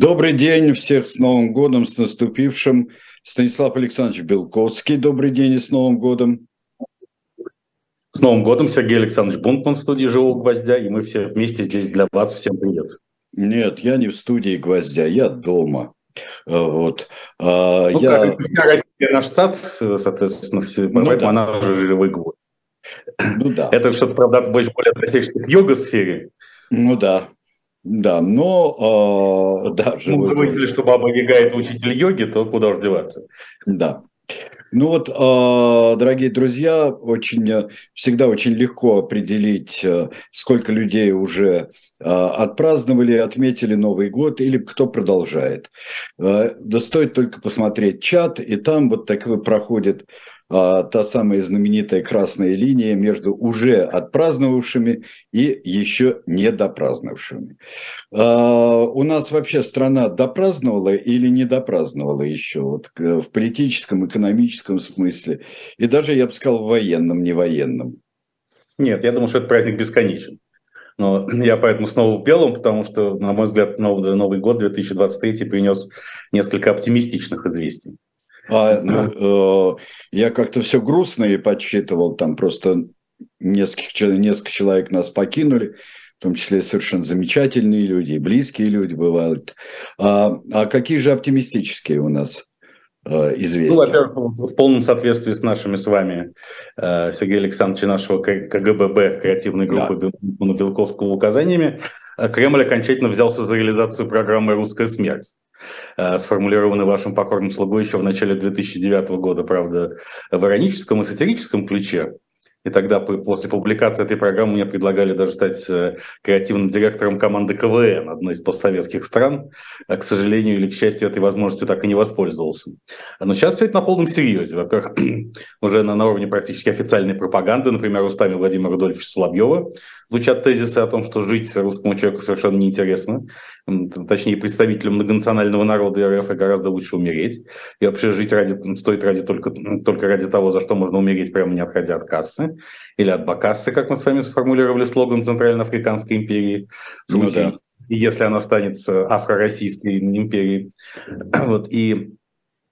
Добрый день, всех с Новым годом, с наступившим. Станислав Александрович Белковский, добрый день и с Новым годом. С Новым годом, Сергей Александрович Бунтман в студии «Живого гвоздя», и мы все вместе здесь для вас. Всем привет. Нет, я не в студии «Гвоздя», я дома. А, вот. А, ну, я... Россия, наш сад, соответственно, все, ну, поэтому да. она же живой гвоздь. Ну да. Это что-то, правда, больше более относящееся к йога-сфере. Ну да, да, но э, да, живой. Ну, вы мыслили, что Баба Яга – это учитель йоги, то куда уж деваться. Да. Ну вот, э, дорогие друзья, очень, всегда очень легко определить, э, сколько людей уже э, отпраздновали, отметили Новый год или кто продолжает. Да стоит только посмотреть чат, и там вот так проходит та самая знаменитая красная линия между уже отпраздновавшими и еще не допраздновавшими. А, у нас вообще страна допраздновала или не допраздновала еще вот, в политическом, экономическом смысле, и даже, я бы сказал, в военном, не военном? Нет, я думаю, что это праздник бесконечен. Но я поэтому снова в белом, потому что, на мой взгляд, Новый, Новый год 2023 принес несколько оптимистичных известий. А, ну, э, я как-то все грустно и подсчитывал, там просто несколько, несколько человек нас покинули, в том числе совершенно замечательные люди, и близкие люди бывают. А, а какие же оптимистические у нас э, известия? Ну, во-первых, в полном соответствии с нашими с вами, э, Сергей Александрович, нашего КГББ, креативной группы да. Белковского указаниями, э, Кремль окончательно взялся за реализацию программы «Русская смерть». Э, сформулированы вашим покорным слугой еще в начале 2009 года, правда, в ироническом и сатирическом ключе. И тогда после публикации этой программы мне предлагали даже стать э, креативным директором команды КВН одной из постсоветских стран. А, к сожалению или к счастью, этой возможностью так и не воспользовался. Но сейчас все это на полном серьезе. Во-первых, уже на, на уровне практически официальной пропаганды, например, устами Владимира Рудольфовича Соловьева, звучат тезисы о том, что жить русскому человеку совершенно неинтересно. Точнее, представителям многонационального народа РФ гораздо лучше умереть. И вообще жить ради, стоит ради только, только ради того, за что можно умереть, прямо не отходя от кассы или от Бакассы, как мы с вами сформулировали слоган Центральноафриканской империи, ну, да. если она станет афро-российской империей. Вот, и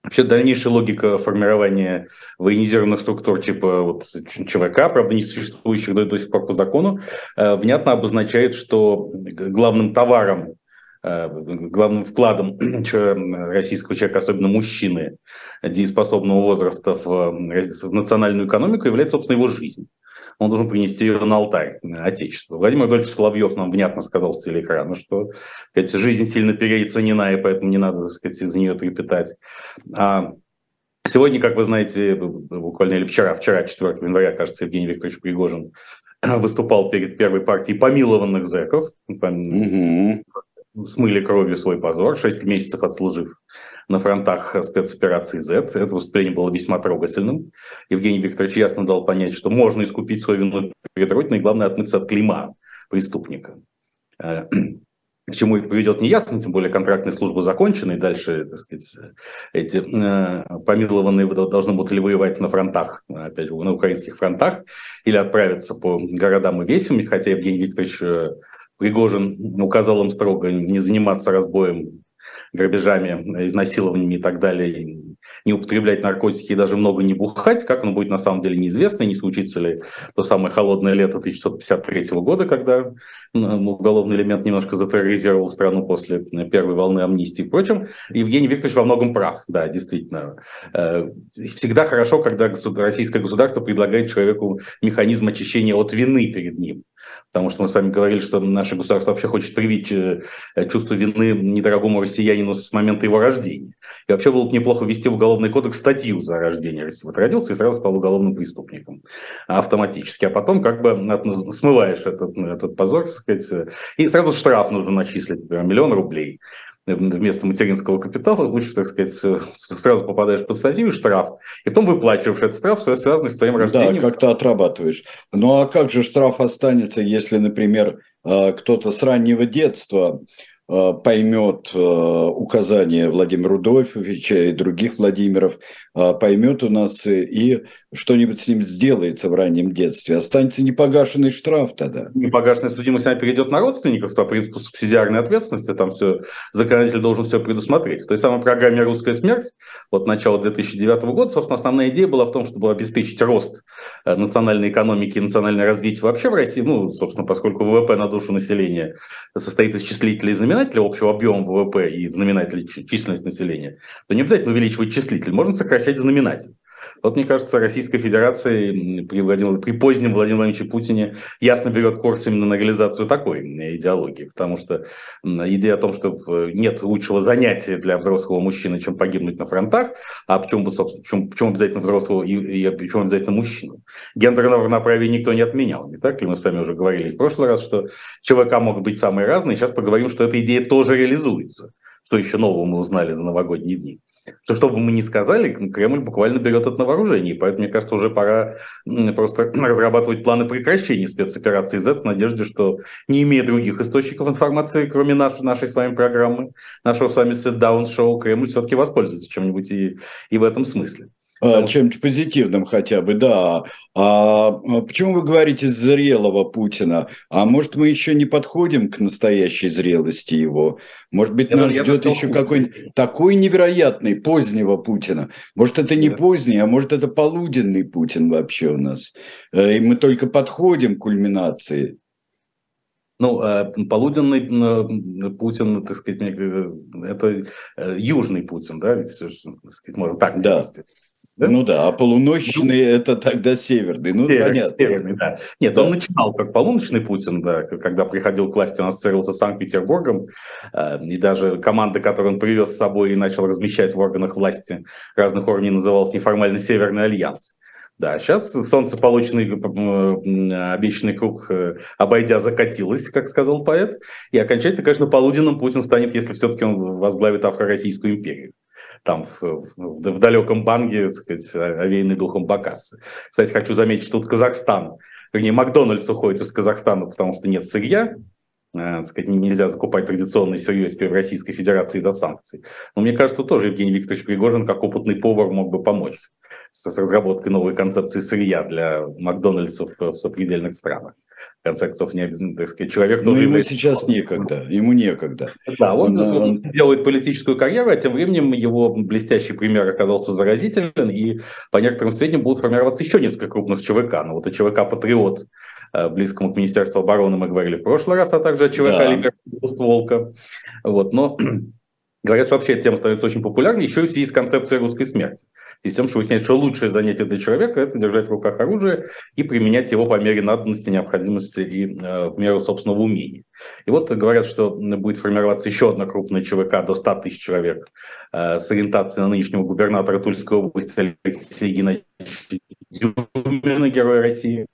Вообще дальнейшая логика формирования военизированных структур типа вот ЧВК, правда не существующих до, до сих пор по закону, э, внятно обозначает, что главным товаром, э, главным вкладом российского человека, особенно мужчины дееспособного возраста в, в национальную экономику является, собственно, его жизнь он должен принести ее на алтарь Отечества. Владимир Адольфович Соловьев нам внятно сказал с телеэкрана, что сказать, жизнь сильно переоценена, и поэтому не надо так сказать, из нее трепетать. А сегодня, как вы знаете, буквально или вчера, вчера, 4 января, кажется, Евгений Викторович Пригожин выступал перед первой партией помилованных зэков. Угу. Смыли кровью свой позор, 6 месяцев отслужив на фронтах спецоперации Z. Это выступление было весьма трогательным. Евгений Викторович ясно дал понять, что можно искупить свою вину перед Родиной, и главное отмыться от клейма преступника. Э, к чему это приведет, не ясно, тем более контрактные службы закончены, и дальше, так сказать, эти э, помилованные должны будут ли воевать на фронтах, опять же, на украинских фронтах, или отправиться по городам и весям, хотя Евгений Викторович э, Пригожин указал им строго не заниматься разбоем грабежами, изнасилованиями и так далее, не употреблять наркотики и даже много не бухать, как оно будет на самом деле неизвестно, не случится ли то самое холодное лето 1953 года, когда уголовный элемент немножко затерроризировал страну после первой волны амнистии. Впрочем, Евгений Викторович во многом прав, да, действительно. Э, всегда хорошо, когда российское государство предлагает человеку механизм очищения от вины перед ним. Потому что мы с вами говорили, что наше государство вообще хочет привить э, чувство вины недорогому россиянину с момента его рождения. И вообще было бы неплохо ввести в Уголовный кодекс статью за рождение России. Вот родился и сразу стал уголовным преступником автоматически. А потом как бы смываешь этот, этот позор, так сказать, и сразу штраф нужно начислить, например, миллион рублей вместо материнского капитала, лучше, так сказать, сразу попадаешь под статью штраф, и потом выплачиваешь этот штраф, связанный с твоим рождением. Да, как-то отрабатываешь. Ну а как же штраф останется, если, например, э, кто-то с раннего детства э, поймет э, указания Владимира Рудольфовича и других Владимиров, поймет у нас и что-нибудь с ним сделается в раннем детстве, останется непогашенный штраф тогда. Непогашенная судимость она перейдет на родственников, по принципу субсидиарной ответственности, там все, законодатель должен все предусмотреть. В той самой программе «Русская смерть», вот начало 2009 года, собственно, основная идея была в том, чтобы обеспечить рост э, национальной экономики и национальное развитие вообще в России, ну, собственно, поскольку ВВП на душу населения состоит из числителя и знаменателя, общего объема ВВП и знаменателя численность населения, то не обязательно увеличивать числитель, можно сокращать знаменатель. Вот, мне кажется, Российская Федерация при, Владимир, при позднем Владимире Владимировиче Путине ясно берет курс именно на реализацию такой идеологии, потому что идея о том, что нет лучшего занятия для взрослого мужчины, чем погибнуть на фронтах, а почему бы, собственно, почему, почему обязательно взрослого и, и почему обязательно мужчину? Гендерное равноправие никто не отменял, не так ли? Мы с вами уже говорили в прошлый раз, что ЧВК могут быть самые разные, сейчас поговорим, что эта идея тоже реализуется. Что еще нового мы узнали за новогодние дни что, что бы мы ни сказали, Кремль буквально берет это на вооружение. Поэтому, мне кажется, уже пора просто разрабатывать планы прекращения спецоперации Z в надежде, что, не имея других источников информации, кроме нашей, нашей с вами программы, нашего с вами sit-down-шоу, Кремль все-таки воспользуется чем-нибудь и, и в этом смысле. А, чем-то позитивным хотя бы, да. А, а почему вы говорите зрелого Путина? А может, мы еще не подходим к настоящей зрелости его? Может быть, нас я ждет еще какой-нибудь такой невероятный позднего Путина? Может, это не поздний, а может, это полуденный Путин вообще у нас? Э, и мы только подходим к кульминации. Ну, э, полуденный Путин, так сказать, э, это южный Путин, да, ведь, так сказать, можно так да. Вести. Да? Ну да, а полуночный ну, это тогда северный. Ну, север, понятно. Северный, да. Нет, да. он начинал как полуночный Путин, да, когда приходил к власти, он ассоциировался с Санкт-Петербургом, э, и даже команда, которую он привез с собой и начал размещать в органах власти разных уровней, называлась неформальный Северный Альянс. Да, сейчас солнцеполучный обещанный круг, э, обойдя, закатилось, как сказал поэт. И окончательно, конечно, полуденным Путин станет, если все-таки он возглавит Афро-Российскую империю там в, в, в далеком банге, так сказать, овеянный духом Бакассы. Кстати, хочу заметить, что тут Казахстан, вернее, Макдональдс уходит из Казахстана, потому что нет сырья, э, так сказать, нельзя закупать традиционное сырье теперь в Российской Федерации из-за санкций. Но мне кажется, тоже Евгений Викторович Пригожин, как опытный повар, мог бы помочь с, разработкой новой концепции сырья для Макдональдсов в сопредельных странах конце концов, не обязательно, так сказать, человек. Но ему сейчас некогда, ему некогда. Да, он, он, он делает политическую карьеру, а тем временем его блестящий пример оказался заразителен, и по некоторым сведениям будут формироваться еще несколько крупных ЧВК. Ну вот и ЧВК «Патриот», э, близкому к Министерству обороны мы говорили в прошлый раз, а также ЧВК да. «Либеральность Волка». Вот, но Говорят, что вообще эта тема становится очень популярной еще и в связи с концепцией русской смерти. И с тем, что выясняет, что лучшее занятие для человека – это держать в руках оружие и применять его по мере надобности, необходимости и э, в меру собственного умения. И вот говорят, что будет формироваться еще одна крупная ЧВК до 100 тысяч человек э, с ориентацией на нынешнего губернатора Тульской области Алексея Геннадьевича Дюмина, героя России,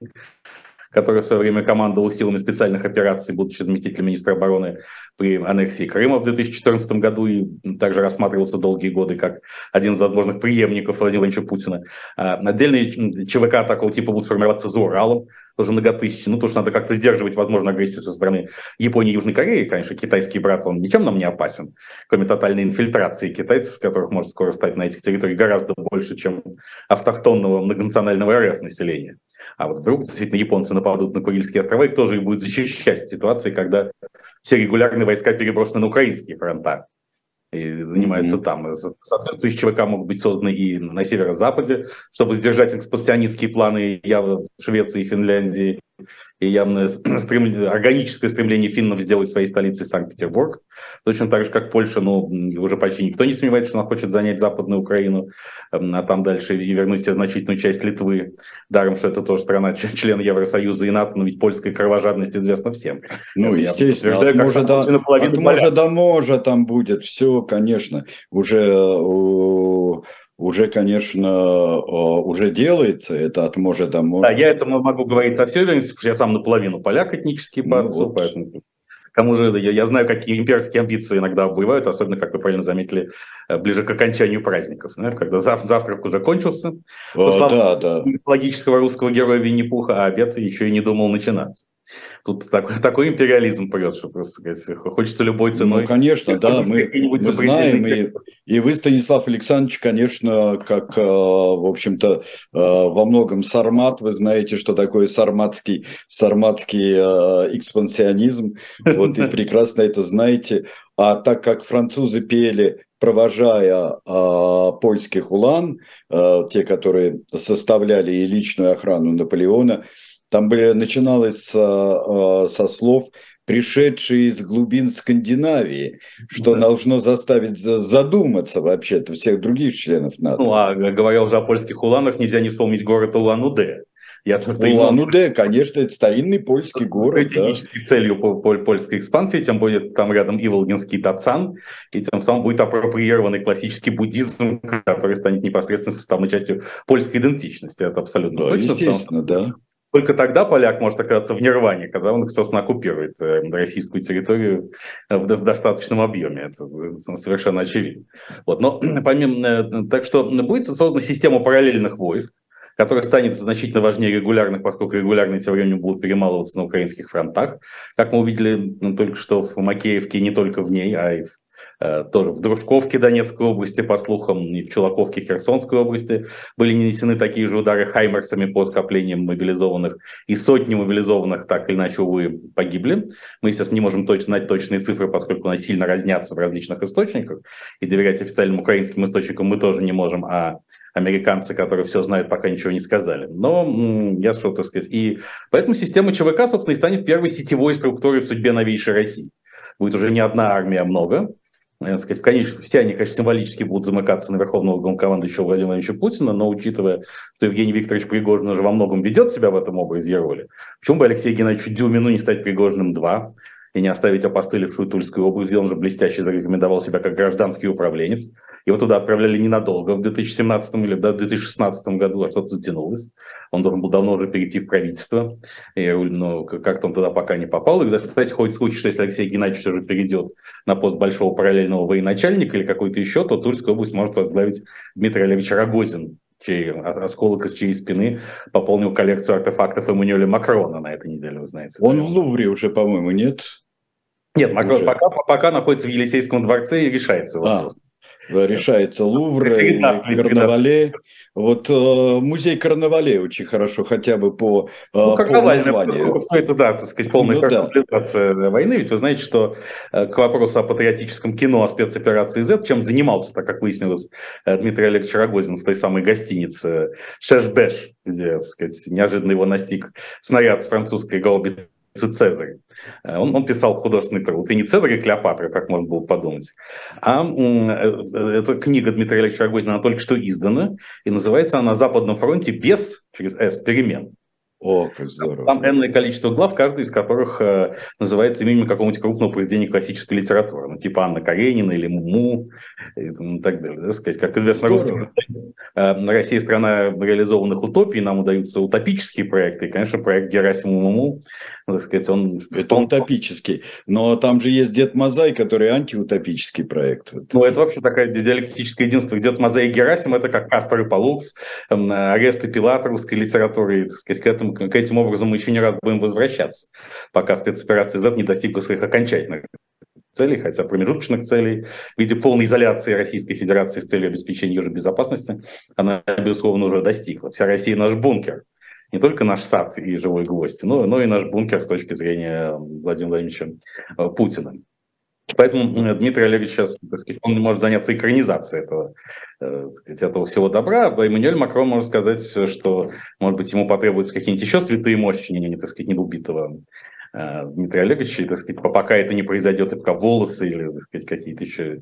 который в свое время командовал силами специальных операций, будучи заместителем министра обороны при аннексии Крыма в 2014 году и также рассматривался долгие годы как один из возможных преемников Владимира Владимировича Путина. А, отдельные ЧВК такого типа будут формироваться за Уралом, тоже многотысячные. Ну, потому что надо как-то сдерживать, возможно, агрессию со стороны Японии и Южной Кореи. Конечно, китайский брат, он ничем нам не опасен, кроме тотальной инфильтрации китайцев, которых может скоро стать на этих территориях гораздо больше, чем автохтонного многонационального РФ населения. А вот вдруг действительно японцы нападут на Курильские острова, их тоже и будет защищать в ситуации, когда все регулярные войска переброшены на украинские фронта и занимаются mm-hmm. там. Соответствующие ЧВК могут быть созданы и на северо-западе, чтобы сдержать экспансионистские планы явно в Швеции и Финляндии, и явное стремление, органическое стремление финнов сделать своей столицей Санкт-Петербург. Точно так же, как Польша, ну, уже почти никто не сомневается, что она хочет занять Западную Украину, а там дальше и вернуть себе значительную часть Литвы. Даром, что это тоже страна, член Евросоюза и НАТО, но ведь польская кровожадность известна всем. Ну, Я естественно, от мужа, до, от мужа до можа там будет все, конечно, уже уже, конечно, э, уже делается, это от может до может. Да, я это могу говорить со всей уверенностью, потому что я сам наполовину поляк этнический по ну, отцу, вот. поэтому кому же я, я знаю, какие имперские амбиции иногда бывают, особенно, как вы правильно заметили, э, ближе к окончанию праздников, знаешь, когда зав, завтрак уже кончился, О, да, да. логического русского героя Винни-Пуха, а обед еще и не думал начинаться. Тут такой, такой империализм прет, что просто сказать, хочется любой ну, ценой. Ну, конечно, да, мы, мы знаем, и, и вы, Станислав Александрович, конечно, как, э, в общем-то, э, во многом сармат, вы знаете, что такое сарматский, сарматский э, экспансионизм, вот и прекрасно это знаете. А так как французы пели провожая э, польских улан, э, те, которые составляли и личную охрану Наполеона, там были, начиналось со, э, со слов пришедшие из глубин Скандинавии, что да. должно заставить задуматься вообще-то всех других членов НАТО. Ну, а говоря уже о польских уланах, нельзя не вспомнить город Улан-Удэ. Я Улан-Удэ, конечно, это старинный польский город. Стратегической да. целью польской экспансии, тем более там рядом и Волгинский Тацан, и тем самым будет апроприированный классический буддизм, который станет непосредственно составной частью польской идентичности. Это абсолютно да, точно. Естественно, да. Только тогда поляк может оказаться в нирване, когда он, собственно, оккупирует э, российскую территорию в, в достаточном объеме. Это э, совершенно очевидно. Вот. Но помимо, э, так что будет создана система параллельных войск, которая станет значительно важнее регулярных, поскольку регулярные тем временем будут перемалываться на украинских фронтах. Как мы увидели только что в Макеевке, не только в ней, а и в Э, тоже в Дружковке Донецкой области, по слухам, и в Чулаковке Херсонской области были нанесены такие же удары хаймерсами по скоплениям мобилизованных, и сотни мобилизованных так или иначе, увы, погибли. Мы, естественно, не можем точно знать точные цифры, поскольку они сильно разнятся в различных источниках, и доверять официальным украинским источникам мы тоже не можем, а американцы, которые все знают, пока ничего не сказали. Но я что, так сказать, и поэтому система ЧВК, собственно, и станет первой сетевой структурой в судьбе новейшей России. Будет уже не одна армия, а много так сказать, конечно, все они, конечно, символически будут замыкаться на верховного главнокомандующего Владимира Владимировича Путина, но учитывая, что Евгений Викторович Пригожин уже во многом ведет себя в этом образе роли, почему бы Алексею Геннадьевичу Дюмину не стать Пригожиным-2? и не оставить опостылевшую Тульскую область, где он же блестяще зарекомендовал себя как гражданский управленец. Его туда отправляли ненадолго, в 2017 или в 2016 году, а что-то затянулось. Он должен был давно уже перейти в правительство, и, но как-то он туда пока не попал. И, кстати, ходит случай, что если Алексей Геннадьевич все же перейдет на пост большого параллельного военачальника или какой-то еще, то Тульскую область может возглавить Дмитрий Олегович Рогозин, чей осколок из чьей спины пополнил коллекцию артефактов Эммануэля Макрона на этой неделе, вы знаете. Он да? в Лувре уже, по-моему, нет? Нет, Макрон пока, пока находится в Елисейском дворце и решается вопрос. А, решается Лувр, Карнавале. Вот э, музей Карнавале очень хорошо, хотя бы по, э, ну, по названию. Стоит, да, так сказать, полная ну, да. войны. Ведь вы знаете, что э, к вопросу о патриотическом кино, о спецоперации Z, чем занимался, так как выяснилось, э, Дмитрий Олегович Рогозин в той самой гостинице Шешбеш, где, так сказать, неожиданно его настиг снаряд французской гаубицы Цезарь. Э, он, он писал художественный труд. И не Цезарь и Клеопатра, как можно было подумать. А э, эта книга Дмитрия Алексеевича Рогозина, она только что издана. И называется она «На Западном фронте без, через «С», перемен». О, как здорово. Там энное количество глав, каждый из которых э, называется именем какого-нибудь крупного произведения классической литературы. Ну, типа Анна Каренина или Муму и, ну, так далее. Да, сказать. Как известно, русским э, Россия страна реализованных утопий, нам удаются утопические проекты. И, конечно, проект Герасима Муму, так сказать, он... Это он утопический. Но там же есть Дед Мазай, который антиутопический проект. Ну, это вообще такая диалектическое единство. Дед Мазай и Герасим – это как Кастер и Палукс, Арест и Пилат русской литературы, так сказать, к этому к этим образом мы еще не раз будем возвращаться, пока спецоперация Z не достигла своих окончательных целей, хотя промежуточных целей в виде полной изоляции Российской Федерации с целью обеспечения ее безопасности она, безусловно, уже достигла. Вся Россия наш бункер. Не только наш сад и живой гвоздь, но, но и наш бункер с точки зрения Владимира Владимировича э, Путина. Поэтому Дмитрий Олегович сейчас, так сказать, он может заняться экранизацией этого, э, так сказать, этого всего добра. А Эммануэль Макрон может сказать, что, может быть, ему потребуются какие-нибудь еще святые мощи, не, так сказать, недоубитого э, Дмитрия Олеговича, и, так сказать, пока это не произойдет, и пока волосы или, так сказать, какие-то еще...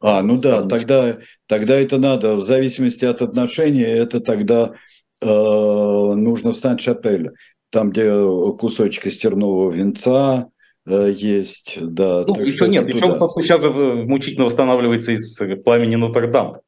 А, ну да, тогда, тогда это надо, в зависимости от отношений, это тогда э, нужно в Сан-Шапель, там, где кусочек стернового венца, есть, да. Ну, еще нет, еще, собственно, сейчас же э, мучительно восстанавливается из пламени Нотр-Дам.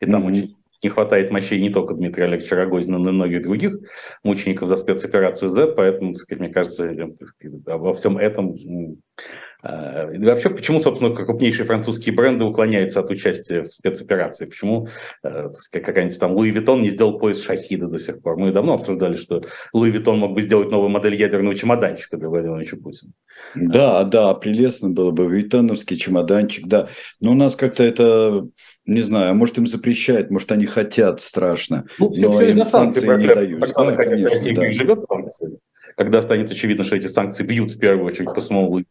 И там mm-hmm. очень не хватает мощей не только Дмитрия Олеговича Рогозина, но и многих других мучеников за спецоперацию Z, поэтому, так сказать, мне кажется, э, так сказать, во всем этом Э, и вообще, почему, собственно, крупнейшие французские бренды уклоняются от участия в спецоперации? Почему э, какая-нибудь там Louis Vuitton не сделал пояс Шахида до сих пор? Мы давно обсуждали, что Louis Vuitton мог бы сделать новую модель ядерного чемоданчика для Владимира Владимировича Путина. Да, да, прелестно было бы. Виттоновский чемоданчик, да. Но у нас как-то это не знаю, а может им запрещают, может они хотят страшно, ну, но все им санкции, санкции не дают. Да, конечно, да. живет санкции когда станет очевидно, что эти санкции бьют в первую очередь по самому Луи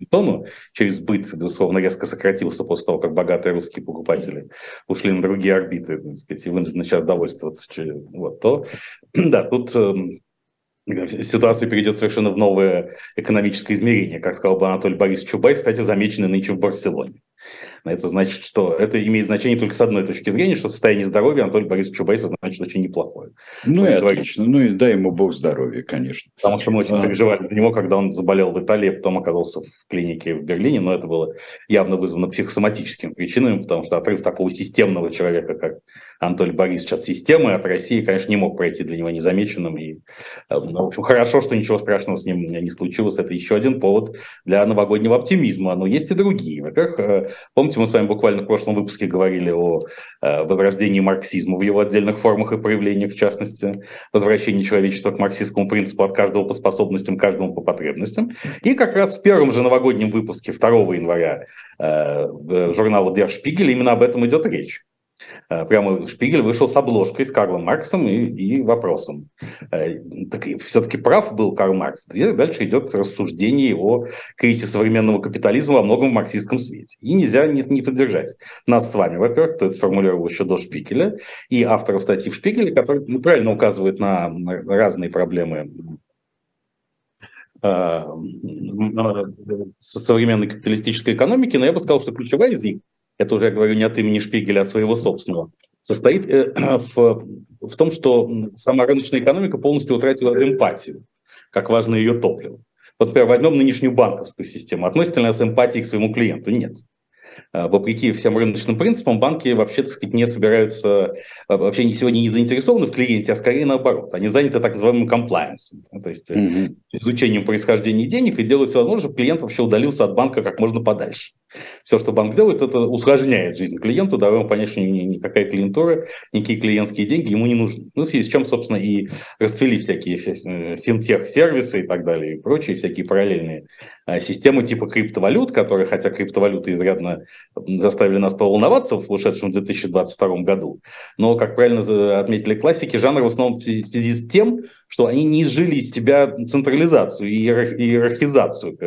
через быт, безусловно, резко сократился после того, как богатые русские покупатели ушли на другие орбиты, так сказать, и вынуждены сейчас довольствоваться. Вот, то, да, тут эм, ситуация перейдет совершенно в новое экономическое измерение, как сказал бы Анатолий Борисович Чубайс, кстати, замеченный нынче в Барселоне. Это значит, что это имеет значение только с одной точки зрения, что состояние здоровья Анатолия Борисовича Чубайса значит очень неплохое. Ну и отлично. Ну и дай ему бог здоровья, конечно. Потому что мы очень а. переживали за него, когда он заболел в Италии, а потом оказался в клинике в Берлине, но это было явно вызвано психосоматическими причинами, потому что отрыв такого системного человека, как Анатолий Борисович от системы, от России, конечно, не мог пройти для него незамеченным. И, э, ну, в общем, хорошо, что ничего страшного с ним не случилось. Это еще один повод для новогоднего оптимизма. Но есть и другие. Во-первых, э, помните, мы с вами буквально в прошлом выпуске говорили о э, возрождении марксизма в его отдельных формах и проявлениях, в частности, возвращении человечества к марксистскому принципу от каждого по способностям, каждому по потребностям. И как раз в первом же новогоднем выпуске 2 января журнала Der Spiegel именно об этом идет речь. Э, прямо Шпигель вышел с обложкой с Карлом Марксом и, и вопросом. Э, так все-таки прав был Карл Маркс. Дальше идет рассуждение о кризисе современного капитализма во многом в марксистском свете. И нельзя не, не поддержать нас с вами, во-первых, кто это сформулировал еще до Шпигеля, и авторов статьи в Шпигеле, которые ну, правильно указывают на разные проблемы э, современной капиталистической экономики, но я бы сказал, что ключевая из них это уже я говорю не от имени Шпигеля, а от своего собственного, состоит э, в, в том, что сама рыночная экономика полностью утратила эмпатию, как важное ее топливо. Вот, например, возьмем нынешнюю банковскую систему. Относится ли она с эмпатией к своему клиенту? Нет. Э, вопреки всем рыночным принципам, банки вообще, так сказать, не собираются, э, вообще сегодня не заинтересованы в клиенте, а скорее наоборот. Они заняты так называемым комплайенсом, то есть mm-hmm. изучением происхождения денег и делают все возможное, чтобы клиент вообще удалился от банка как можно подальше. Все, что банк делает, это усложняет жизнь клиенту, давая ему понять, что никакая клиентура, никакие клиентские деньги ему не нужны. Ну, в с чем, собственно, и расцвели всякие финтех-сервисы и так далее, и прочие всякие параллельные а, системы типа криптовалют, которые, хотя криптовалюты изрядно заставили нас поволноваться в ушедшем 2022 году, но, как правильно отметили классики, жанр в основном в связи с тем, что они не изжили из себя централизацию и иерархизацию,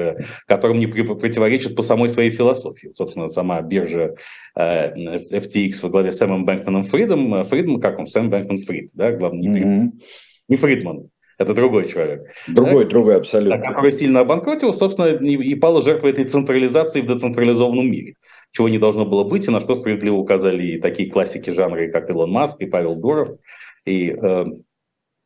которым не противоречат по самой своей философии. Собственно, сама биржа э, FTX во главе с Сэмом Бэнкманом Фридом, Фридман, как он, Сэм Бэнкман Фрид, да, главный, не, mm-hmm. не Фридман, это другой человек. Другой, да? другой, абсолютно. Который сильно обанкротил, собственно, и, и пала жертвой этой централизации в децентрализованном мире. Чего не должно было быть, и на что справедливо указали и такие классики жанра, как Илон Маск, и Павел Дуров, и э,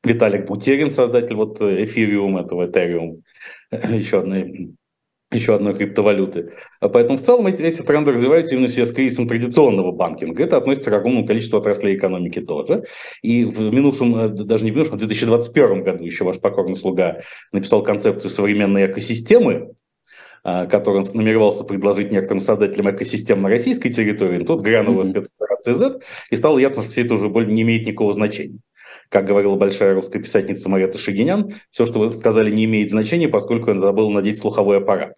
Виталик Бутерин, создатель вот Эфириум, этого Этериум, еще одной еще одной криптовалюты. А поэтому в целом эти, эти тренды развиваются именно в связи с кризисом традиционного банкинга. Это относится к огромному количеству отраслей экономики тоже. И в минувшем, э, даже не в минувшем, а в 2021 году еще ваш покорный слуга написал концепцию современной экосистемы, а, который он намеревался предложить некоторым создателям экосистем на российской территории. Но тут грянула mm-hmm. спецоперация Z, и стало ясно, что все это уже более не имеет никакого значения. Как говорила большая русская писательница Марета Шагинян, все, что вы сказали, не имеет значения, поскольку он забыл надеть слуховой аппарат.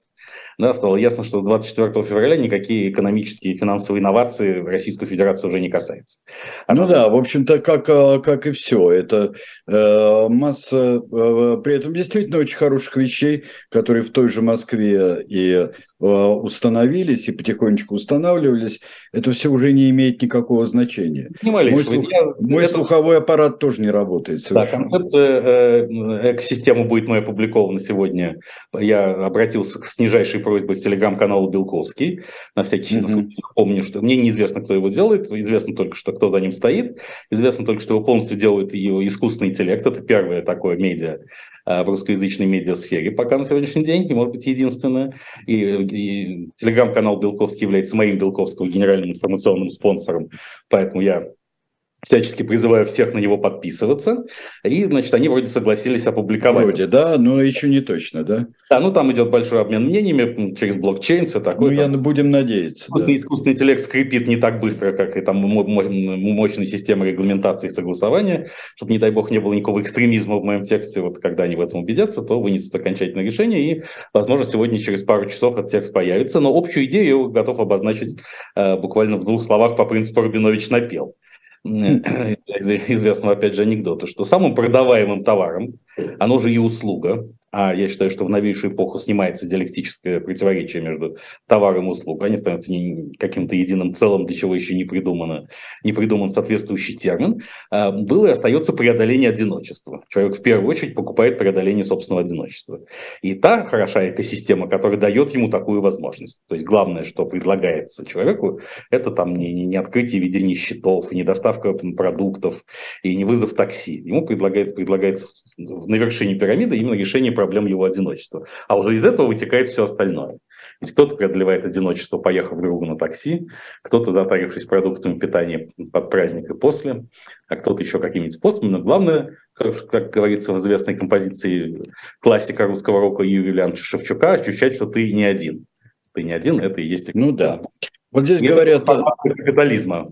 Да, стало ясно, что с 24 февраля никакие экономические и финансовые инновации Российскую Федерацию уже не касается. А ну да, в общем-то, как, э, как и все. Это э, масса, э, при этом действительно очень хороших вещей, которые в той же Москве и э, установились, и потихонечку устанавливались. Это все уже не имеет никакого значения. Мой слух, мой это... слуховой аппарат тоже не работает. Совершенно. Да, концепция э, экосистемы будет мной опубликована сегодня. Я обратился к снижайшей просьбой телеграм-канала Белковский. На всякий mm-hmm. случай напомню, что мне неизвестно, кто его делает. Известно только, что кто за ним стоит. Известно только, что его полностью делает его искусственный интеллект. Это первое такое медиа э, в русскоязычной медиасфере пока на сегодняшний день, и, может быть, единственное. И, и телеграм-канал Белковский является моим Белковским генеральным информационным спонсором, поэтому я всячески призываю всех на него подписываться. И, значит, они вроде согласились опубликовать. Вроде, да, но еще не точно, да? Да, ну там идет большой обмен мнениями через блокчейн, все такое. Ну, я там, будем надеяться. Искусственный, да. искусственный интеллект скрипит не так быстро, как и там мощная система регламентации и согласования, чтобы, не дай бог, не было никакого экстремизма в моем тексте. Вот когда они в этом убедятся, то вынесут окончательное решение, и, возможно, сегодня через пару часов этот текст появится. Но общую идею я готов обозначить э, буквально в двух словах по принципу Рубинович напел. Известного, опять же, анекдота, что самым продаваемым товаром, оно же и услуга, а я считаю, что в новейшую эпоху снимается диалектическое противоречие между товаром и услугой. Они становятся каким-то единым целым, для чего еще не придумано, не придуман соответствующий термин. А, было и остается преодоление одиночества. Человек в первую очередь покупает преодоление собственного одиночества. И та хороша экосистема, которая дает ему такую возможность. То есть главное, что предлагается человеку, это там не, не открытие ведения счетов, не доставка продуктов, и не вызов такси. Ему предлагает, предлагается на вершине пирамиды именно решение проблем его одиночества. А уже из этого вытекает все остальное. Ведь кто-то преодолевает одиночество, поехав к другу на такси, кто-то затарившись продуктами питания под праздник и после, а кто-то еще какими-нибудь способами. Но главное, как, как говорится в известной композиции классика русского рока Юрия Ильяновича Шевчука, ощущать, что ты не один. Ты не один, это и есть... Ну да. Вот здесь и говорят... Это капитализма.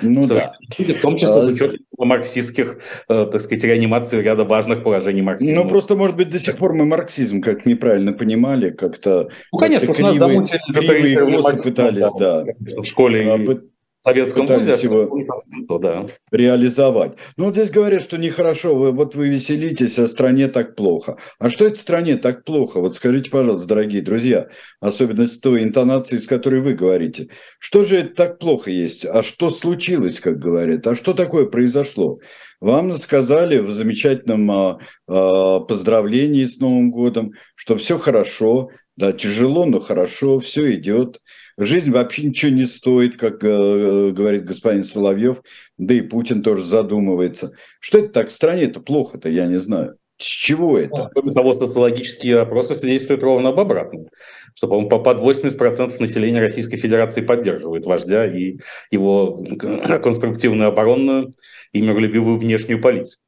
Ну да. В том числе а, учетом марксистских, э, так сказать, реанимации ряда важных положений марксизма. Ну, просто, может быть, до сих пор мы марксизм как неправильно понимали, как-то... Ну, конечно, как нас замучили за пытались, да. В школе. А, советском вузе, его да. реализовать. Ну, вот здесь говорят, что нехорошо, вы, вот вы веселитесь, а стране так плохо. А что это стране так плохо? Вот скажите, пожалуйста, дорогие друзья, особенно с той интонацией, с которой вы говорите. Что же это так плохо есть? А что случилось, как говорят? А что такое произошло? Вам сказали в замечательном а, а, поздравлении с Новым годом, что все хорошо, да, тяжело, но хорошо, все идет. Жизнь вообще ничего не стоит, как э, говорит господин Соловьев, да и Путин тоже задумывается. Что это так в стране-то плохо-то, я не знаю. С чего это? Ну, кроме того, социологические опросы свидетельствуют ровно об обратном. Что, по-моему, под 80% населения Российской Федерации поддерживает вождя и его конструктивную оборонную и миролюбивую внешнюю политику.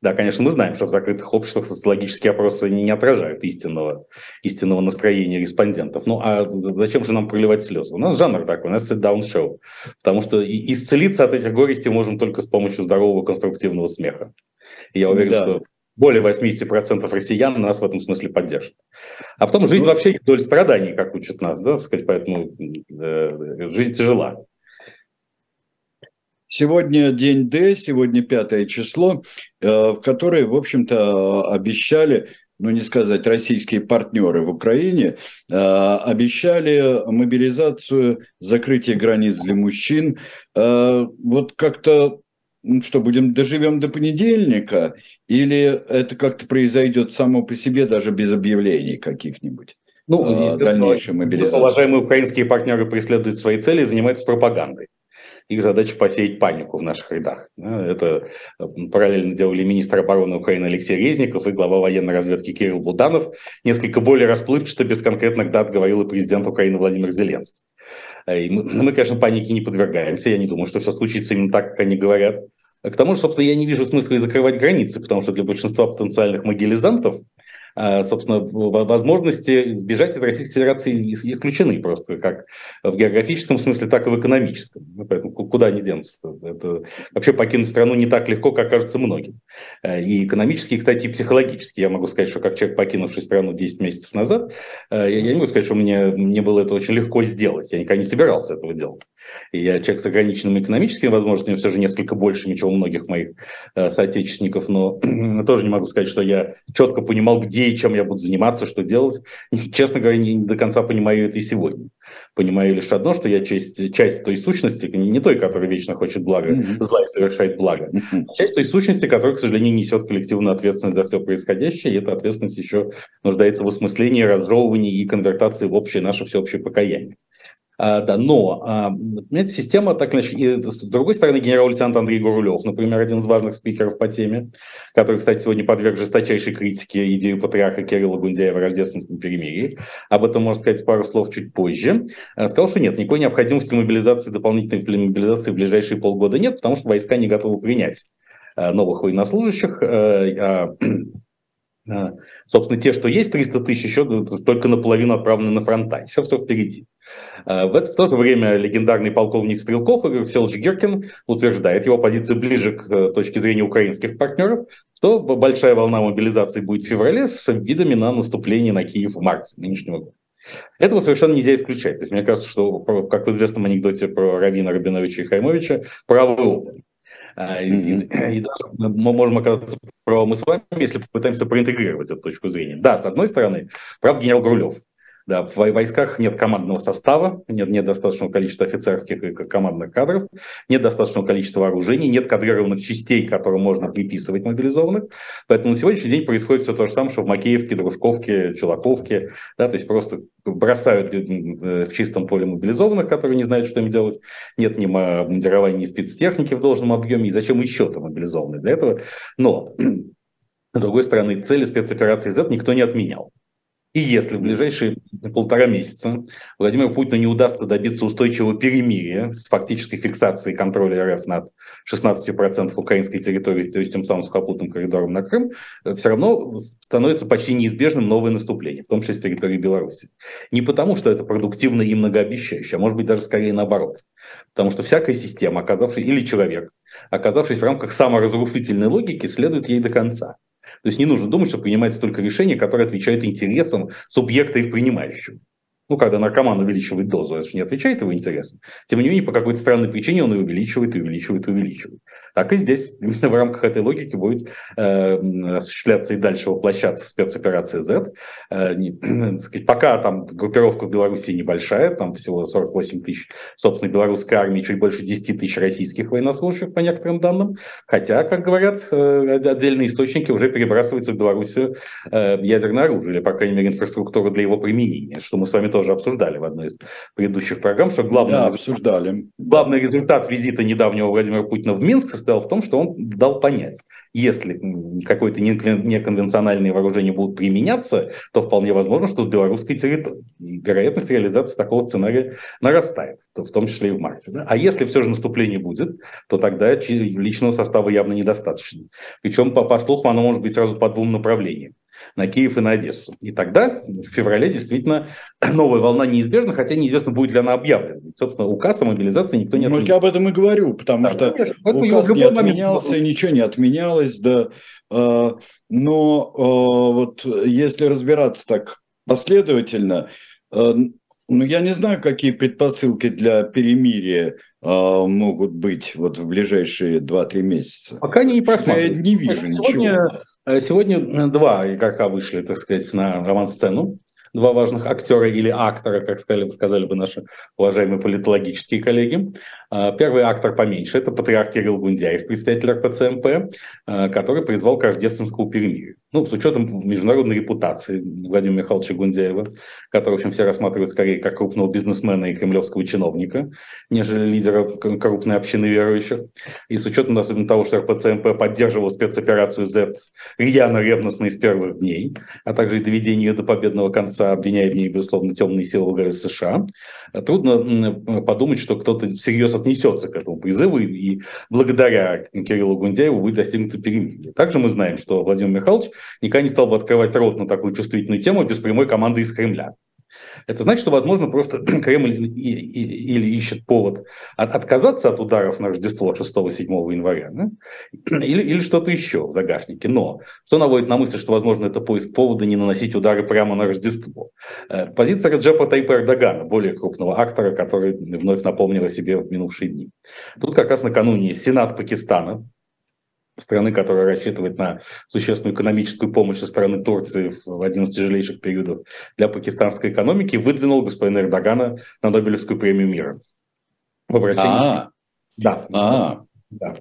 Да, конечно, мы знаем, что в закрытых обществах социологические опросы не отражают истинного, истинного настроения респондентов. Ну а зачем же нам проливать слезы? У нас жанр такой, у нас sit-down show. Потому что исцелиться от этих горестей можем только с помощью здорового конструктивного смеха. И я уверен, да. что более 80% россиян нас в этом смысле поддержат. А потом жизнь ну, вообще доль страданий, как учат нас, да, сказать, поэтому э, жизнь тяжела. Сегодня день Д, сегодня пятое число, э, в которое, в общем-то, обещали, ну не сказать, российские партнеры в Украине, э, обещали мобилизацию, закрытие границ для мужчин. Э, вот как-то ну что, будем доживем до понедельника, или это как-то произойдет само по себе, даже без объявлений каких-нибудь? Ну, дальнейшей мобилизации. Уважаемые украинские партнеры преследуют свои цели и занимаются пропагандой. Их задача посеять панику в наших рядах. Это параллельно делали министр обороны Украины Алексей Резников и глава военной разведки Кирилл Буданов. Несколько более расплывчато, без конкретных дат, говорил и президент Украины Владимир Зеленский. И мы, мы, конечно, панике не подвергаемся. Я не думаю, что все случится именно так, как они говорят. К тому же, собственно, я не вижу смысла и закрывать границы, потому что для большинства потенциальных могилизантов а, собственно, возможности сбежать из Российской Федерации исключены просто как в географическом смысле, так и в экономическом. Ну, поэтому куда они денутся? Это вообще покинуть страну не так легко, как кажется многим. А, и экономически, и, кстати, и психологически. Я могу сказать, что как человек, покинувший страну 10 месяцев назад, а, я не могу сказать, что мне, мне было это очень легко сделать. Я никогда не собирался этого делать. И я человек с ограниченными экономическими возможностями, все же несколько больше, чем у многих моих соотечественников, но тоже не могу сказать, что я четко понимал, где и чем я буду заниматься, что делать. Честно говоря, не до конца понимаю это и сегодня. Понимаю лишь одно, что я часть, часть той сущности, не, той, которая вечно хочет блага, mm-hmm. зла и совершает благо, mm-hmm. а часть той сущности, которая, к сожалению, несет коллективную ответственность за все происходящее, и эта ответственность еще нуждается в осмыслении, разжевывании и конвертации в общее наше всеобщее покаяние. А, да, но, а, понимаете, система так иначе... И, с другой стороны, генерал-лейтенант Андрей Гурулев, например, один из важных спикеров по теме, который, кстати, сегодня подверг жесточайшей критике идею патриарха Кирилла Гундяева в рождественском перемирии. Об этом можно сказать пару слов чуть позже. А, сказал, что нет, никакой необходимости мобилизации, дополнительной мобилизации в ближайшие полгода нет, потому что войска не готовы принять новых военнослужащих. А, собственно, те, что есть, 300 тысяч, еще только наполовину отправлены на фронта. Еще все впереди. Э, в, это, в то же время легендарный полковник Стрелков Игорь Всеволодович Геркин утверждает, его позиция ближе к э, точке зрения украинских партнеров, что большая волна мобилизации будет в феврале с видами на наступление на Киев в марте нынешнего года. Этого совершенно нельзя исключать. То есть, мне кажется, что, как в известном анекдоте про Равина Рабиновича и Хаймовича, правы оба. Mm-hmm. И, и даже мы можем оказаться правы мы с вами, если попытаемся проинтегрировать эту точку зрения. Да, с одной стороны, прав генерал Грулев. Да, в войсках нет командного состава, нет, нет достаточного количества офицерских и командных кадров, нет достаточного количества вооружений, нет кадрированных частей, которым можно приписывать мобилизованных. Поэтому на сегодняшний день происходит все то же самое, что в Макеевке, Дружковке, Чулаковке. Да, то есть просто бросают в чистом поле мобилизованных, которые не знают, что им делать. Нет ни мундирования, ни спецтехники в должном объеме. И зачем еще-то мобилизованные для этого? Но, с другой стороны, цели спецоперации Z никто не отменял. И если в ближайшие полтора месяца Владимиру Путину не удастся добиться устойчивого перемирия с фактической фиксацией контроля РФ над 16% украинской территории, то есть тем самым сухопутным коридором на Крым, все равно становится почти неизбежным новое наступление, в том числе с территории Беларуси. Не потому, что это продуктивно и многообещающе, а может быть даже скорее наоборот. Потому что всякая система, оказавшись, или человек, оказавшись в рамках саморазрушительной логики, следует ей до конца. То есть не нужно думать, что принимается только решение, которое отвечает интересам субъекта их принимающего. Ну, когда наркоман увеличивает дозу, это же не отвечает его интересам. Тем не менее, по какой-то странной причине он увеличивает, увеличивает, увеличивает. Так и здесь, именно в рамках этой логики будет э, осуществляться и дальше воплощаться спецоперация Z. Э, не, сказать, пока там группировка в Беларуси небольшая, там всего 48 тысяч, собственно, белорусской армии, чуть больше 10 тысяч российских военнослужащих, по некоторым данным. Хотя, как говорят, э, отдельные источники уже перебрасываются в Белоруссию э, ядерное оружие, или, по крайней мере, инфраструктуру для его применения, что мы с вами тоже тоже обсуждали в одной из предыдущих программ, что главный, да, обсуждали. главный результат визита недавнего Владимира Путина в Минск состоял в том, что он дал понять, если какое-то неконвенциональные вооружения будут применяться, то вполне возможно, что с белорусской территории. И вероятность реализации такого сценария нарастает, в том числе и в марте. Да? А если все же наступление будет, то тогда личного состава явно недостаточно. Причем, по, по слухам, оно может быть сразу по двум направлениям на Киев и на Одессу. И тогда, в феврале, действительно, новая волна неизбежна, хотя неизвестно, будет ли она объявлена. собственно, указ о мобилизации никто не отменял. Ну, я об этом и говорю, потому да, что конечно, указ не отменялся, момент... ничего не отменялось, да. А, но а, вот если разбираться так последовательно, а, ну, я не знаю, какие предпосылки для перемирия могут быть вот в ближайшие 2-3 месяца. Пока они не просматривают. Я не вижу Сегодня ничего. Э, сегодня э, два игрока вышли, так сказать, на роман-сцену два важных актера или актора, как сказали, сказали бы наши уважаемые политологические коллеги. А, первый актор поменьше – это патриарх Кирилл Гундяев, представитель РПЦМП, а, который призвал к рождественскому перемирию. Ну, с учетом международной репутации Владимира Михайловича Гундяева, который, в общем, все рассматривают скорее как крупного бизнесмена и кремлевского чиновника, нежели лидера крупной общины верующих. И с учетом особенно того, что РПЦМП поддерживал спецоперацию Z рьяно, ревностно из первых дней, а также доведение ее до победного конца, обвиняя в ней, безусловно, темные силы ВГС США, трудно подумать, что кто-то всерьез отнесется к этому призыву, и благодаря Кириллу Гундяеву будет достигнуто перемирие. Также мы знаем, что Владимир Михайлович никогда не стал бы открывать рот на такую чувствительную тему без прямой команды из Кремля. Это значит, что, возможно, просто Кремль или ищет повод отказаться от ударов на Рождество 6-7 января, да? или, или что-то еще в загашнике. Но что наводит на мысль, что, возможно, это поиск повода не наносить удары прямо на Рождество. Э, позиция Раджепа Тайпа Эрдогана, более крупного актора, который вновь напомнил о себе в минувшие дни. Тут как раз накануне Сенат Пакистана страны, которая рассчитывает на существенную экономическую помощь со стороны Турции в один из тяжелейших периодов для пакистанской экономики, выдвинул господина Эрдогана на Нобелевскую премию мира. В обращении... А-а-а. Да. А-а-а. Да.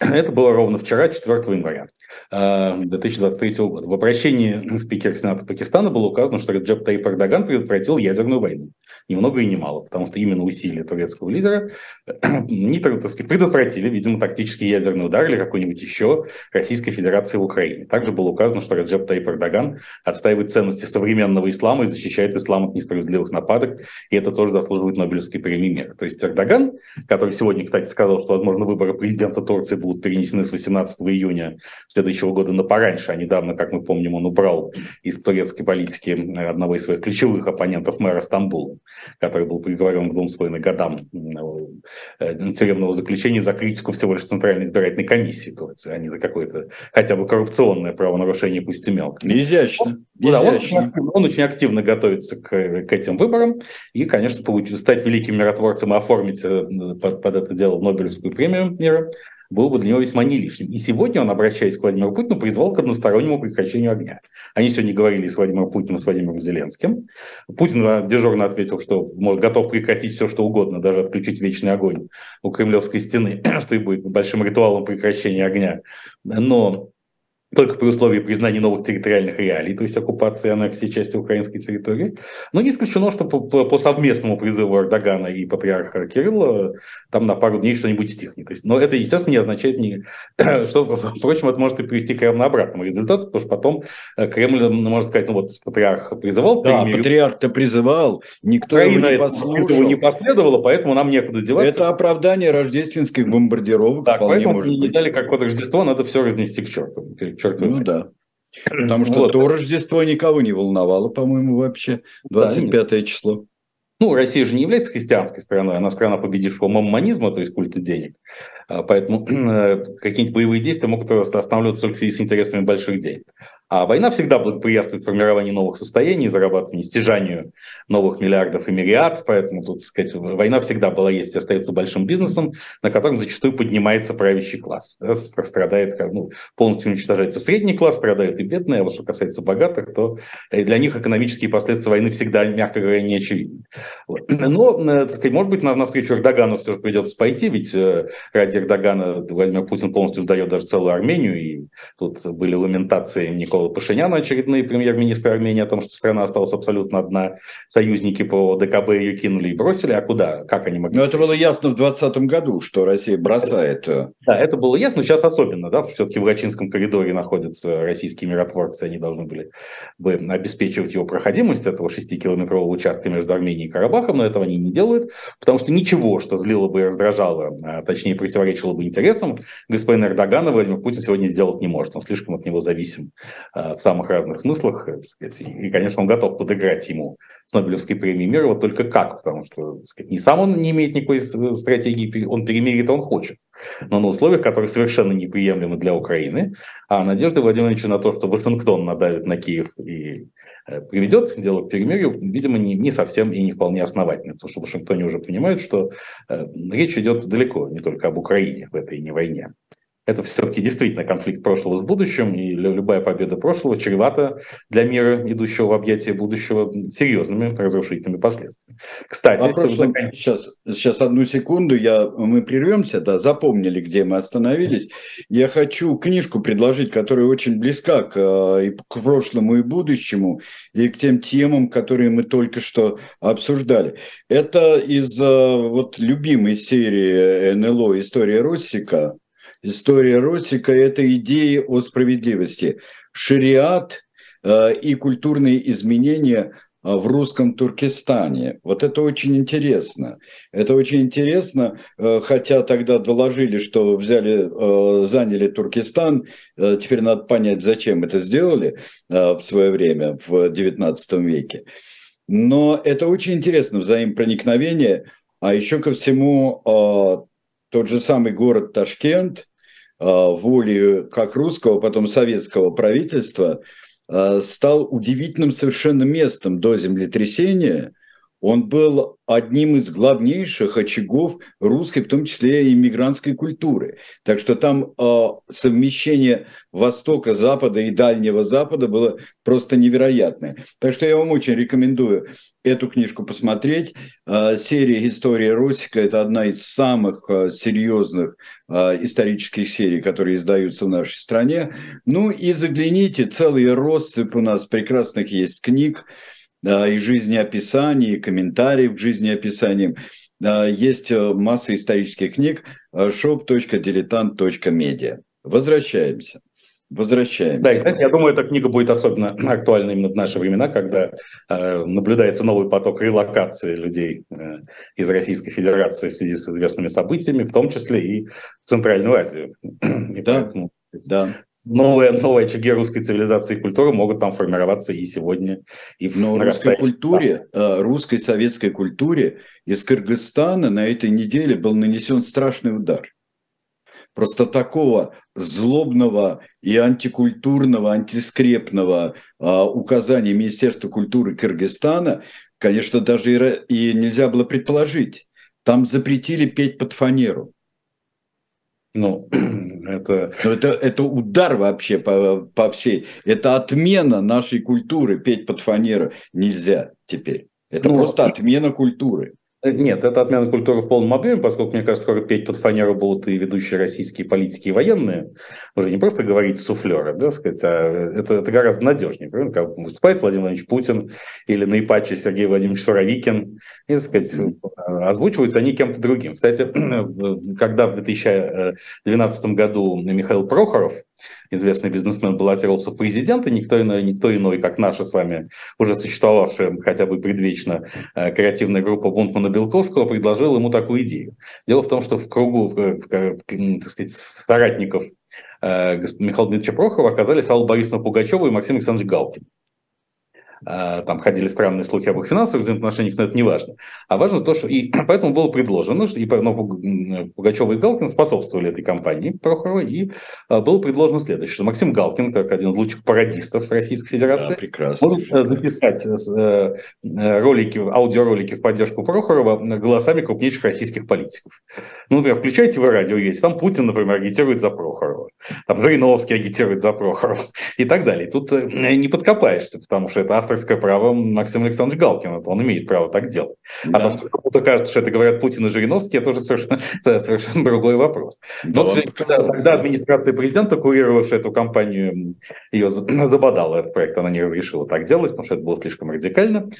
Это было ровно вчера, 4 января 2023 года. В обращении спикера Сената Пакистана было указано, что Реджеп Таип Эрдоган предотвратил ядерную войну. Ни много и ни мало, потому что именно усилия турецкого лидера не, так сказать, предотвратили, видимо, тактический ядерный удар или какой-нибудь еще Российской Федерации в Украине. Также было указано, что Раджеп Таип Эрдоган отстаивает ценности современного ислама и защищает ислам от несправедливых нападок, и это тоже заслуживает Нобелевской премии мира. То есть Эрдоган, который сегодня, кстати, сказал, что, возможно, выборы президента Турции будут перенесены с 18 июня следующего года на пораньше, а недавно, как мы помним, он убрал из турецкой политики одного из своих ключевых оппонентов мэра Стамбула, который был приговорен к двум с половиной годам э, тюремного заключения за критику всего лишь Центральной избирательной комиссии Турции, а не за какое-то хотя бы коррупционное правонарушение, пусть и мелкое. Изящно. Он, да, он, очень, он очень активно готовится к, к этим выборам и, конечно, получит, стать великим миротворцем и оформить э, под, под это дело Нобелевскую премию мира было бы для него весьма не лишним. И сегодня он, обращаясь к Владимиру Путину, призвал к одностороннему прекращению огня. Они сегодня говорили с Владимиром Путиным, с Владимиром Зеленским. Путин дежурно ответил, что готов прекратить все, что угодно, даже отключить вечный огонь у Кремлевской стены, что и будет большим ритуалом прекращения огня. Но только при условии признания новых территориальных реалий, то есть оккупации и аннексии части украинской территории. Но не исключено, что по, по, по совместному призыву Эрдогана и патриарха Кирилла там на пару дней что-нибудь стихнет. То есть, но это, естественно, не означает, не, что, впрочем, это может и привести к равно обратному результату, потому что потом э, Кремль может сказать, ну вот патриарх призывал. Да, патриарх-то призывал, никто Украина его не послушал. Этого не последовало, поэтому нам некуда деваться. Это оправдание рождественских бомбардировок. Так, поэтому не дали как под Рождество, надо все разнести к черту черт Ну да. Потому что вот. до Рождества никого не волновало, по-моему, вообще. 25 да, число. Ну, Россия же не является христианской страной, она страна победившего маммонизма, то есть культа денег. А, поэтому какие-нибудь боевые действия могут останавливаться только с интересами больших денег. А война всегда благоприятствует формированию новых состояний, зарабатыванию, стяжанию новых миллиардов и миллиард. Поэтому тут, сказать, война всегда была, есть и остается большим бизнесом, на котором зачастую поднимается правящий класс. Да, страдает, ну, полностью уничтожается средний класс, страдают и бедные. А вот что касается богатых, то для них экономические последствия войны всегда, мягко говоря, не очевидны. Вот. Но, э, так сказать, может быть, на, навстречу Эрдогану все же придется пойти, ведь э, ради Эрдогана Владимир Путин полностью сдает даже целую Армению, и тут были ламентации Никола Никола Пашиняна, очередные премьер-министр Армении, о том, что страна осталась абсолютно одна. Союзники по ДКБ ее кинули и бросили. А куда? Как они могли? Но это было ясно в 2020 году, что Россия бросает. Э, да, это было ясно, сейчас особенно. Да? Все-таки в Лачинском коридоре находятся российские миротворцы, они должны были бы обеспечивать его проходимость этого 6-километрового участка между Арменией и Карабахом, но этого они не делают, потому что ничего, что злило бы и раздражало, а точнее противоречило бы интересам господина Эрдогана, Владимир Путин сегодня сделать не может. Он слишком от него зависим в самых разных смыслах. Э, сказать, и, конечно, он готов подыграть ему с Нобелевской премией мира, вот только как, потому что сказать, не сам он не имеет никакой стратегии, он перемирит, он хочет, но на условиях, которые совершенно неприемлемы для Украины, а надежды Владимировича на то, что Вашингтон надавит на Киев и э, приведет дело к перемирию, видимо, не, не совсем и не вполне основательно, потому что в Вашингтоне уже понимают, что э, речь идет далеко, не только об Украине в этой не войне это все-таки действительно конфликт прошлого с будущим, и любая победа прошлого чревата для мира, идущего в объятия будущего, серьезными разрушительными последствиями. Кстати, а прошлом... закон... сейчас, сейчас одну секунду, я, мы прервемся, да, запомнили, где мы остановились. Я хочу книжку предложить, которая очень близка к, э, и к прошлому и будущему, и к тем темам, которые мы только что обсуждали. Это из э, вот любимой серии НЛО «История Росика», история Росика – это идеи о справедливости. Шариат э, и культурные изменения э, в русском Туркестане. Вот это очень интересно. Это очень интересно, э, хотя тогда доложили, что взяли, заняли Туркестан. Теперь надо понять, зачем это сделали в свое время, в XIX веке. Но это очень интересно, взаимопроникновение. А еще ко всему, тот же самый город Ташкент, а, волей как русского, потом советского правительства, а, стал удивительным совершенно местом до землетрясения. Он был одним из главнейших очагов русской, в том числе и иммигрантской культуры. Так что там э, совмещение Востока, Запада и Дальнего Запада было просто невероятное. Так что я вам очень рекомендую эту книжку посмотреть. Э, серия «История Росика» – это одна из самых э, серьезных э, исторических серий, которые издаются в нашей стране. Ну и загляните, целый россыпь у нас прекрасных есть книг, и жизнеописаний, и комментариев к жизнеописаниям. Есть масса исторических книг shop.diletant.media. Возвращаемся. Возвращаемся. Да, и, кстати, я думаю, эта книга будет особенно актуальна именно в наши времена, когда э, наблюдается новый поток релокации людей э, из Российской Федерации в связи с известными событиями, в том числе и в Центральную Азию. И да, поэтому, да. Новые, новые очаги русской цивилизации и культуры могут там формироваться и сегодня, и в Но русской культуре, э, русской советской культуре из Кыргызстана на этой неделе был нанесен страшный удар. Просто такого злобного и антикультурного, антискрепного а, указания Министерства культуры Кыргызстана, конечно, даже и, и нельзя было предположить. Там запретили петь под фанеру. Ну, это... Но это, это удар вообще по, по всей. Это отмена нашей культуры. Петь под фанеру нельзя теперь. Это ну, просто отмена культуры. Э, нет, это отмена культуры в полном объеме, поскольку, мне кажется, скоро петь под фанеру будут и ведущие российские политики и военные. Уже не просто говорить суфлеры, да, сказать, а это, это гораздо надежнее. Правильно? Как выступает Владимир Владимирович Путин или на ипаче Сергей Владимирович Суровикин, и, так сказать, озвучиваются они кем-то другим. Кстати, когда в 2012 году Михаил Прохоров известный бизнесмен баллотировался в президенты, никто иной, никто иной, как наша с вами уже существовавшая хотя бы предвечно э, креативная группа Бунтмана Белковского предложила ему такую идею. Дело в том, что в кругу, в, так сказать, соратников э, Михаила Дмитриевича Прохорова оказались Алла Борисовна Пугачева и Максим Александрович Галкин. А, там ходили странные слухи об их финансовых взаимоотношениях, но это не важно. А важно то, что... И поэтому было предложено, и ну, Пугачева и Галкин способствовали этой кампании Прохорова, и а, было предложено следующее, что Максим Галкин, как один из лучших пародистов Российской Федерации, да, прекрасно, может э, записать э, э, ролики, аудиоролики в поддержку Прохорова голосами крупнейших российских политиков. Ну, например, включайте вы радио есть, там Путин, например, агитирует за Прохорова, там Жириновский агитирует за Прохорова и так далее. Тут не подкопаешься, потому что это автор авторское право Максим Александрович Галкин, он имеет право так делать. А да. А то, что кому-то кажется, что это говорят Путин и Жириновский, это уже совершенно, совершенно другой вопрос. Но да, тогда, тогда администрация президента, курировавшая эту кампанию, ее забодала этот проект, она не решила так делать, потому что это было слишком радикально.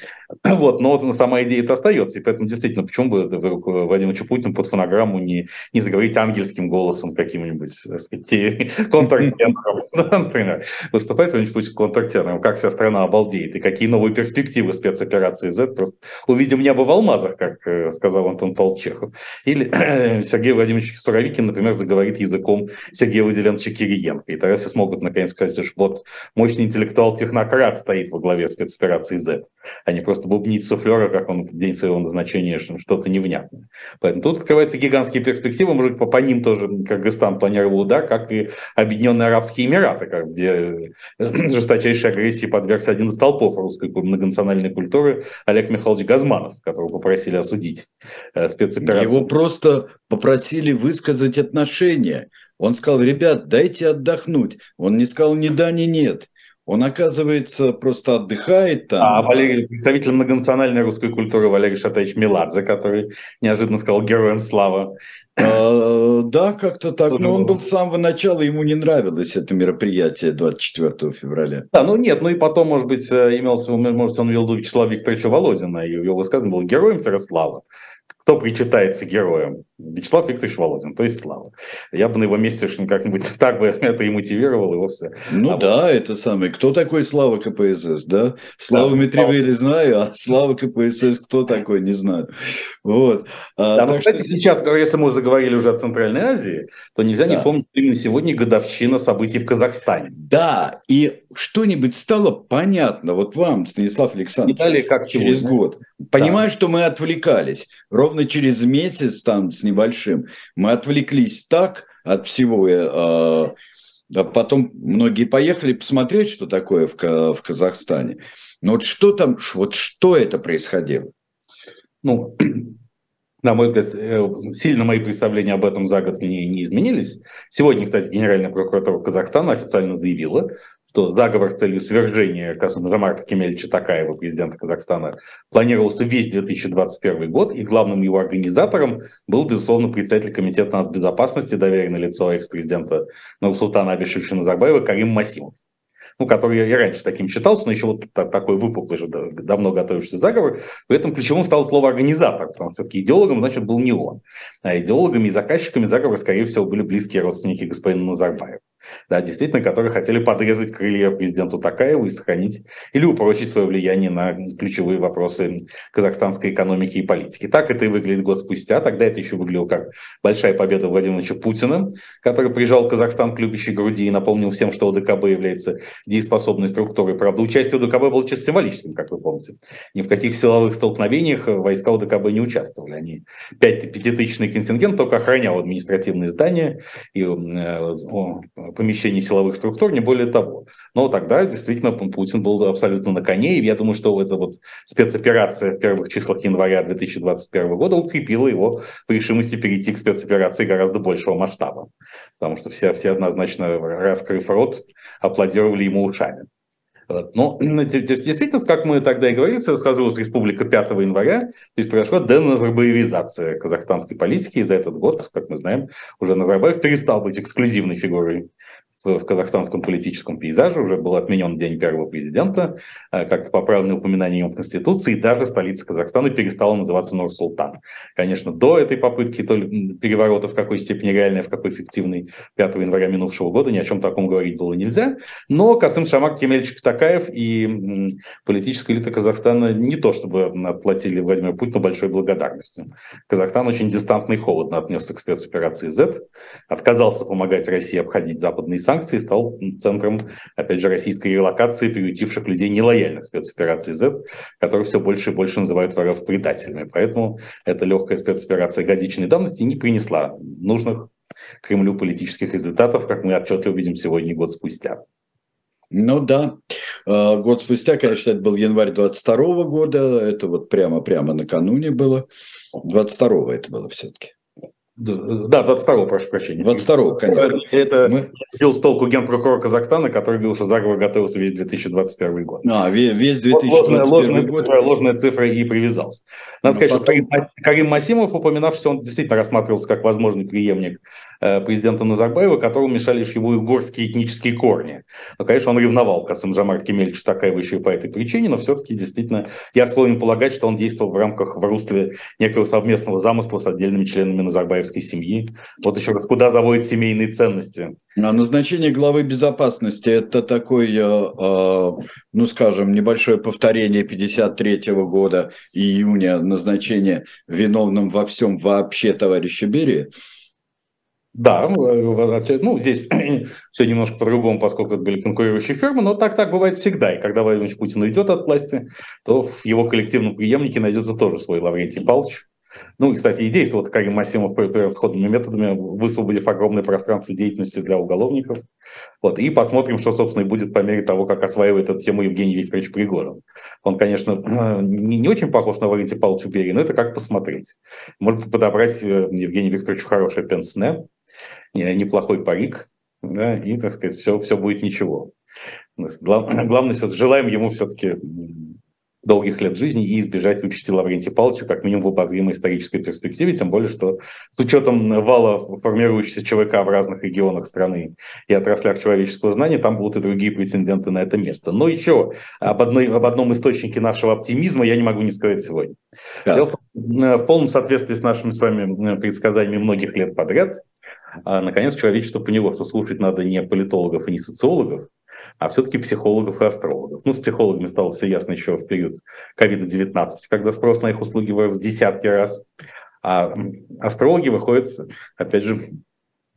Вот, но вот сама идея-то остается, и поэтому действительно, почему бы Владимиру Путину под фонограмму не, не заговорить ангельским голосом каким-нибудь, так сказать, контртенором, например, выступать Владимир Путин контртенором, как вся страна обалдеет, и какие новые перспективы спецоперации Z. Просто увидим небо в алмазах, как э, сказал Антон Полчехов. Или э, Сергей Владимирович Суровикин, например, заговорит языком Сергея Владимировича Кириенко. И тогда все смогут наконец сказать, что вот мощный интеллектуал-технократ стоит во главе спецоперации Z, а не просто бубнить суфлера, как он в день своего назначения что-то невнятное. Поэтому тут открываются гигантские перспективы, может по, по ним тоже Кыргызстан планировал удар, как и Объединенные Арабские Эмираты, где э, жесточайшей агрессии подвергся один из толпов русской многонациональной культуры Олег Михайлович Газманов, которого попросили осудить э, спецоперацию. Его просто попросили высказать отношения. Он сказал, ребят, дайте отдохнуть. Он не сказал ни да, ни нет. Он, оказывается, просто отдыхает там. А Валерий, представитель многонациональной русской культуры Валерий Шатаевич Меладзе, который неожиданно сказал героем слава. А, да, как-то так. Но он был с самого начала, ему не нравилось это мероприятие 24 февраля. Да, ну нет, ну и потом, может быть, э, имелся, может, он вел Вячеслава Викторовича Володина, и его высказывание было героем Ярослава кто причитается героем? Вячеслав Викторович Володин, то есть Слава. Я бы на его месте как-нибудь так бы это и мотивировал, и вовсе. Ну а да, вот. это самое. Кто такой Слава КПСС, да? Слава да, Митревели знаю, а Слава КПСС кто такой, не знаю. Вот. А, да, ну, кстати, что... сейчас, если мы заговорили уже о Центральной Азии, то нельзя да. не помнить именно сегодня годовщина событий в Казахстане. Да, и что-нибудь стало понятно вот вам, Станислав Александрович, далее, как через сегодня. год. Понимаю, да. что мы отвлекались. Ровно через месяц там с небольшим мы отвлеклись так от всего. Э, а потом многие поехали посмотреть, что такое в, в Казахстане. Но вот что там, вот что это происходило? Ну, на мой взгляд, э, сильно мои представления об этом за год не, не изменились. Сегодня, кстати, Генеральная прокуратура Казахстана официально заявила, что заговор с целью свержения Касым-Жамарта Кемельевича Такаева, президента Казахстана, планировался весь 2021 год, и главным его организатором был, безусловно, председатель Комитета нацбезопасности, доверенное лицо экс-президента Нурсултана Абишевича Назарбаева Карим Масимов. ну, который и раньше таким считался, но еще вот такой выпуклый же давно готовившийся заговор. При этом ключевым стало слово «организатор», потому что все-таки идеологом, значит, был не он. А идеологами и заказчиками заговора, скорее всего, были близкие родственники господина Назарбаева да, действительно, которые хотели подрезать крылья президенту Такаеву и сохранить или упрочить свое влияние на ключевые вопросы казахстанской экономики и политики. Так это и выглядит год спустя. Тогда это еще выглядело как большая победа Владимировича Путина, который приезжал в Казахстан к любящей груди и напомнил всем, что ОДКБ является дееспособной структурой. Правда, участие ОДКБ было чисто символическим, как вы помните. Ни в каких силовых столкновениях войска ОДКБ не участвовали. Они пятитысячный контингент только охранял административные здания и э, помещений силовых структур, не более того. Но тогда действительно Путин был абсолютно на коне, и я думаю, что эта вот спецоперация в первых числах января 2021 года укрепила его в решимости перейти к спецоперации гораздо большего масштаба. Потому что все, все однозначно, раскрыв рот, аплодировали ему ушами. Но действительно, как мы тогда и говорили, сложилась республика 5 января, то есть произошла деназарбаевизация казахстанской политики, и за этот год, как мы знаем, уже Назарбаев перестал быть эксклюзивной фигурой в, казахстанском политическом пейзаже, уже был отменен день первого президента, э, как-то поправленное упоминание в Конституции, и даже столица Казахстана перестала называться Нур-Султан. Конечно, до этой попытки то ли переворота в какой степени реальной, в какой фиктивной 5 января минувшего года ни о чем таком говорить было нельзя, но Касым Шамак Кемельевич Такаев и политическая элита Казахстана не то чтобы отплатили Владимиру Путину большой благодарностью. Казахстан очень дистантно и холодно отнесся к спецоперации Z, отказался помогать России обходить западные санкций стал центром, опять же, российской релокации приютивших людей нелояльных спецоперации Z, которых все больше и больше называют в РФ предателями. Поэтому эта легкая спецоперация годичной давности не принесла нужных Кремлю политических результатов, как мы отчетливо видим сегодня, год спустя. Ну да, а, год спустя, конечно, это был январь 22 года, это вот прямо-прямо накануне было, 22 это было все-таки. Да, 22-го, прошу прощения. 22-го, конечно. Это Мы... сбил с толку генпрокурор Казахстана, который говорил, что заговор готовился весь 2021 год. А, весь 2021 ложная, год. Цифра, ложная цифра и привязался. Надо ну, сказать, потом... что Карим Масимов, упоминавшийся, он действительно рассматривался как возможный преемник э, президента Назарбаева, которому мешали лишь его угорские этнические корни. Но, конечно, он ревновал Касым Жамар Кемельевичу такая еще и по этой причине, но все-таки действительно я склонен полагать, что он действовал в рамках в русле некого совместного замысла с отдельными членами Назарбаевской израильской семьи. Вот еще раз, куда заводят семейные ценности? А назначение главы безопасности – это такой, э, э, ну, скажем, небольшое повторение 53 года июня назначение виновным во всем вообще товарища Берия? Да, э, ну, здесь все немножко по-другому, поскольку это были конкурирующие фирмы, но так так бывает всегда. И когда Владимир Путин уйдет от власти, то в его коллективном преемнике найдется тоже свой Лаврентий Павлович, ну, кстати, и действовал Карим Масимов сходными методами, высвободив огромное пространство деятельности для уголовников. Вот, и посмотрим, что, собственно, и будет по мере того, как осваивает эту тему Евгений Викторович Пригожин. Он, конечно, не, не очень похож на Валентия Павловича Берия, но это как посмотреть. Может подобрать э, Евгению Викторовичу хорошее пенсне, неплохой парик, да, и, так сказать, все, все будет ничего. Главное, главное желаем ему все-таки долгих лет жизни и избежать участи Лаврентия Павловича как минимум в обозримой исторической перспективе, тем более, что с учетом вала формирующейся ЧВК в разных регионах страны и отраслях человеческого знания, там будут и другие претенденты на это место. Но еще об, одной, об одном источнике нашего оптимизма я не могу не сказать сегодня. Да. Дело в, том, э, в полном соответствии с нашими с вами э, предсказаниями многих лет подряд, а, наконец человечество поняло, что слушать надо не политологов и не социологов, а все-таки психологов и астрологов. Ну, с психологами стало все ясно еще в период COVID-19, когда спрос на их услуги вырос в десятки раз. А астрологи выходят, опять же,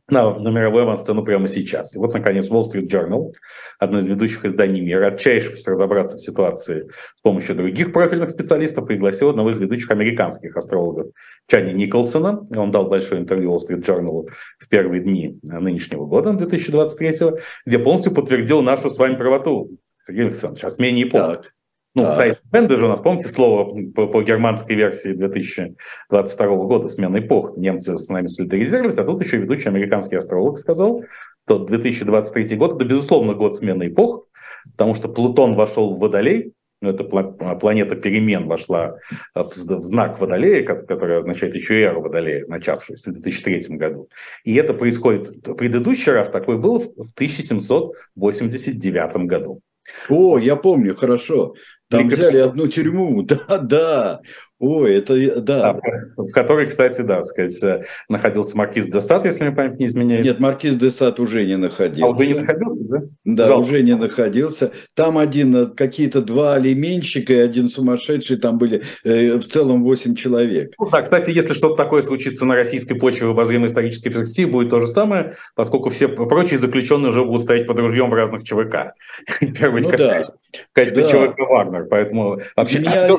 на, на мировую авансцену прямо сейчас. И вот, наконец, Wall Street Journal, одно из ведущих изданий мира, отчаявшись разобраться в ситуации с помощью других профильных специалистов, пригласил одного из ведущих американских астрологов Чани Николсона. Он дал большое интервью Wall Street Journal в первые дни нынешнего года, 2023, где полностью подтвердил нашу с вами правоту. Сергей Александрович, о смене эпох. Так. Ну, да. Zeitwende же у нас, помните слово по, по германской версии 2022 года, смена эпох. Немцы с нами солидаризировались, а тут еще ведущий американский астролог сказал, что 2023 год – это, безусловно, год смены эпох, потому что Плутон вошел в Водолей, ну, эта планета перемен вошла в знак Водолея, который означает еще эру Водолея, начавшуюся в 2003 году. И это происходит, предыдущий раз такой был в 1789 году. О, я помню, хорошо. Там взяли одну тюрьму, да, да. Ой, это да. В которой, кстати, да, сказать, э, находился маркиз де Сад, если мне память не изменяет. Нет, маркиз де Сад уже не находился. А уже не находился, да? Да, Жалко. уже не находился. Там один, э, какие-то два алименщика и один сумасшедший, там были э, в целом восемь человек. Ну, да, кстати, если что-то такое случится на российской почве в обозримой исторической перспективе, будет то же самое, поскольку все прочие заключенные уже будут стоять под ружьем в разных ЧВК. Первый ну, да. качестве ЧВК Вагнер. Поэтому вообще... Меня...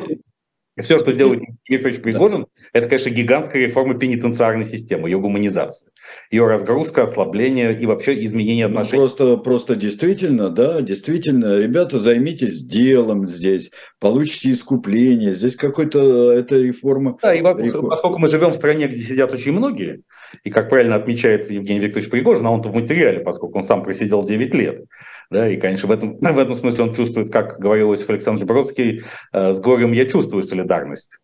А все, что делает Викторович Пригожин, да. это, конечно, гигантская реформа пенитенциарной системы, ее гуманизация, ее разгрузка, ослабление и вообще изменение ну, отношений. Ну, просто, просто действительно, да, действительно, ребята, займитесь делом здесь, получите искупление, здесь какой-то, это реформа. Да, и реформа. поскольку мы живем в стране, где сидят очень многие, и, как правильно отмечает Евгений Викторович Пригожин, а он-то в материале, поскольку он сам просидел 9 лет, да, и, конечно, в этом, в этом смысле он чувствует, как говорил Иосиф Александрович Бродский, э, с горем я чувствую солидарность.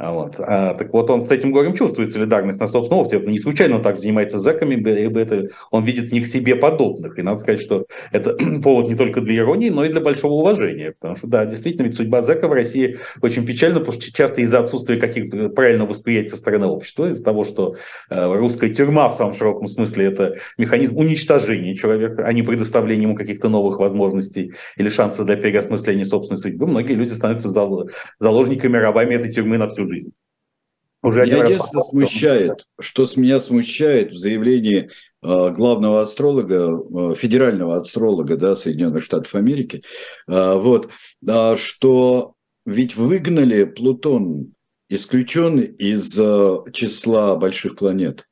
А вот. А, так вот, он с этим горем чувствует солидарность на собственном опыте. Не случайно он так занимается зэками, ибо это, он видит в них себе подобных. И надо сказать, что это повод не только для иронии, но и для большого уважения. Потому что, да, действительно, ведь судьба зэка в России очень печальна, потому что часто из-за отсутствия каких-то правильного восприятия со стороны общества, из-за того, что э, русская тюрьма в самом широком смысле это механизм уничтожения человека, а не предоставления ему каких-то новых возможностей или шансов для переосмысления собственной судьбы, многие люди становятся заложниками, рабами этой тюрьмы на всю жизнь. Уже меня единственное смущает, что с меня смущает в заявлении э, главного астролога, э, федерального астролога да, Соединенных Штатов Америки, э, вот, что ведь выгнали Плутон, исключен из числа больших планет.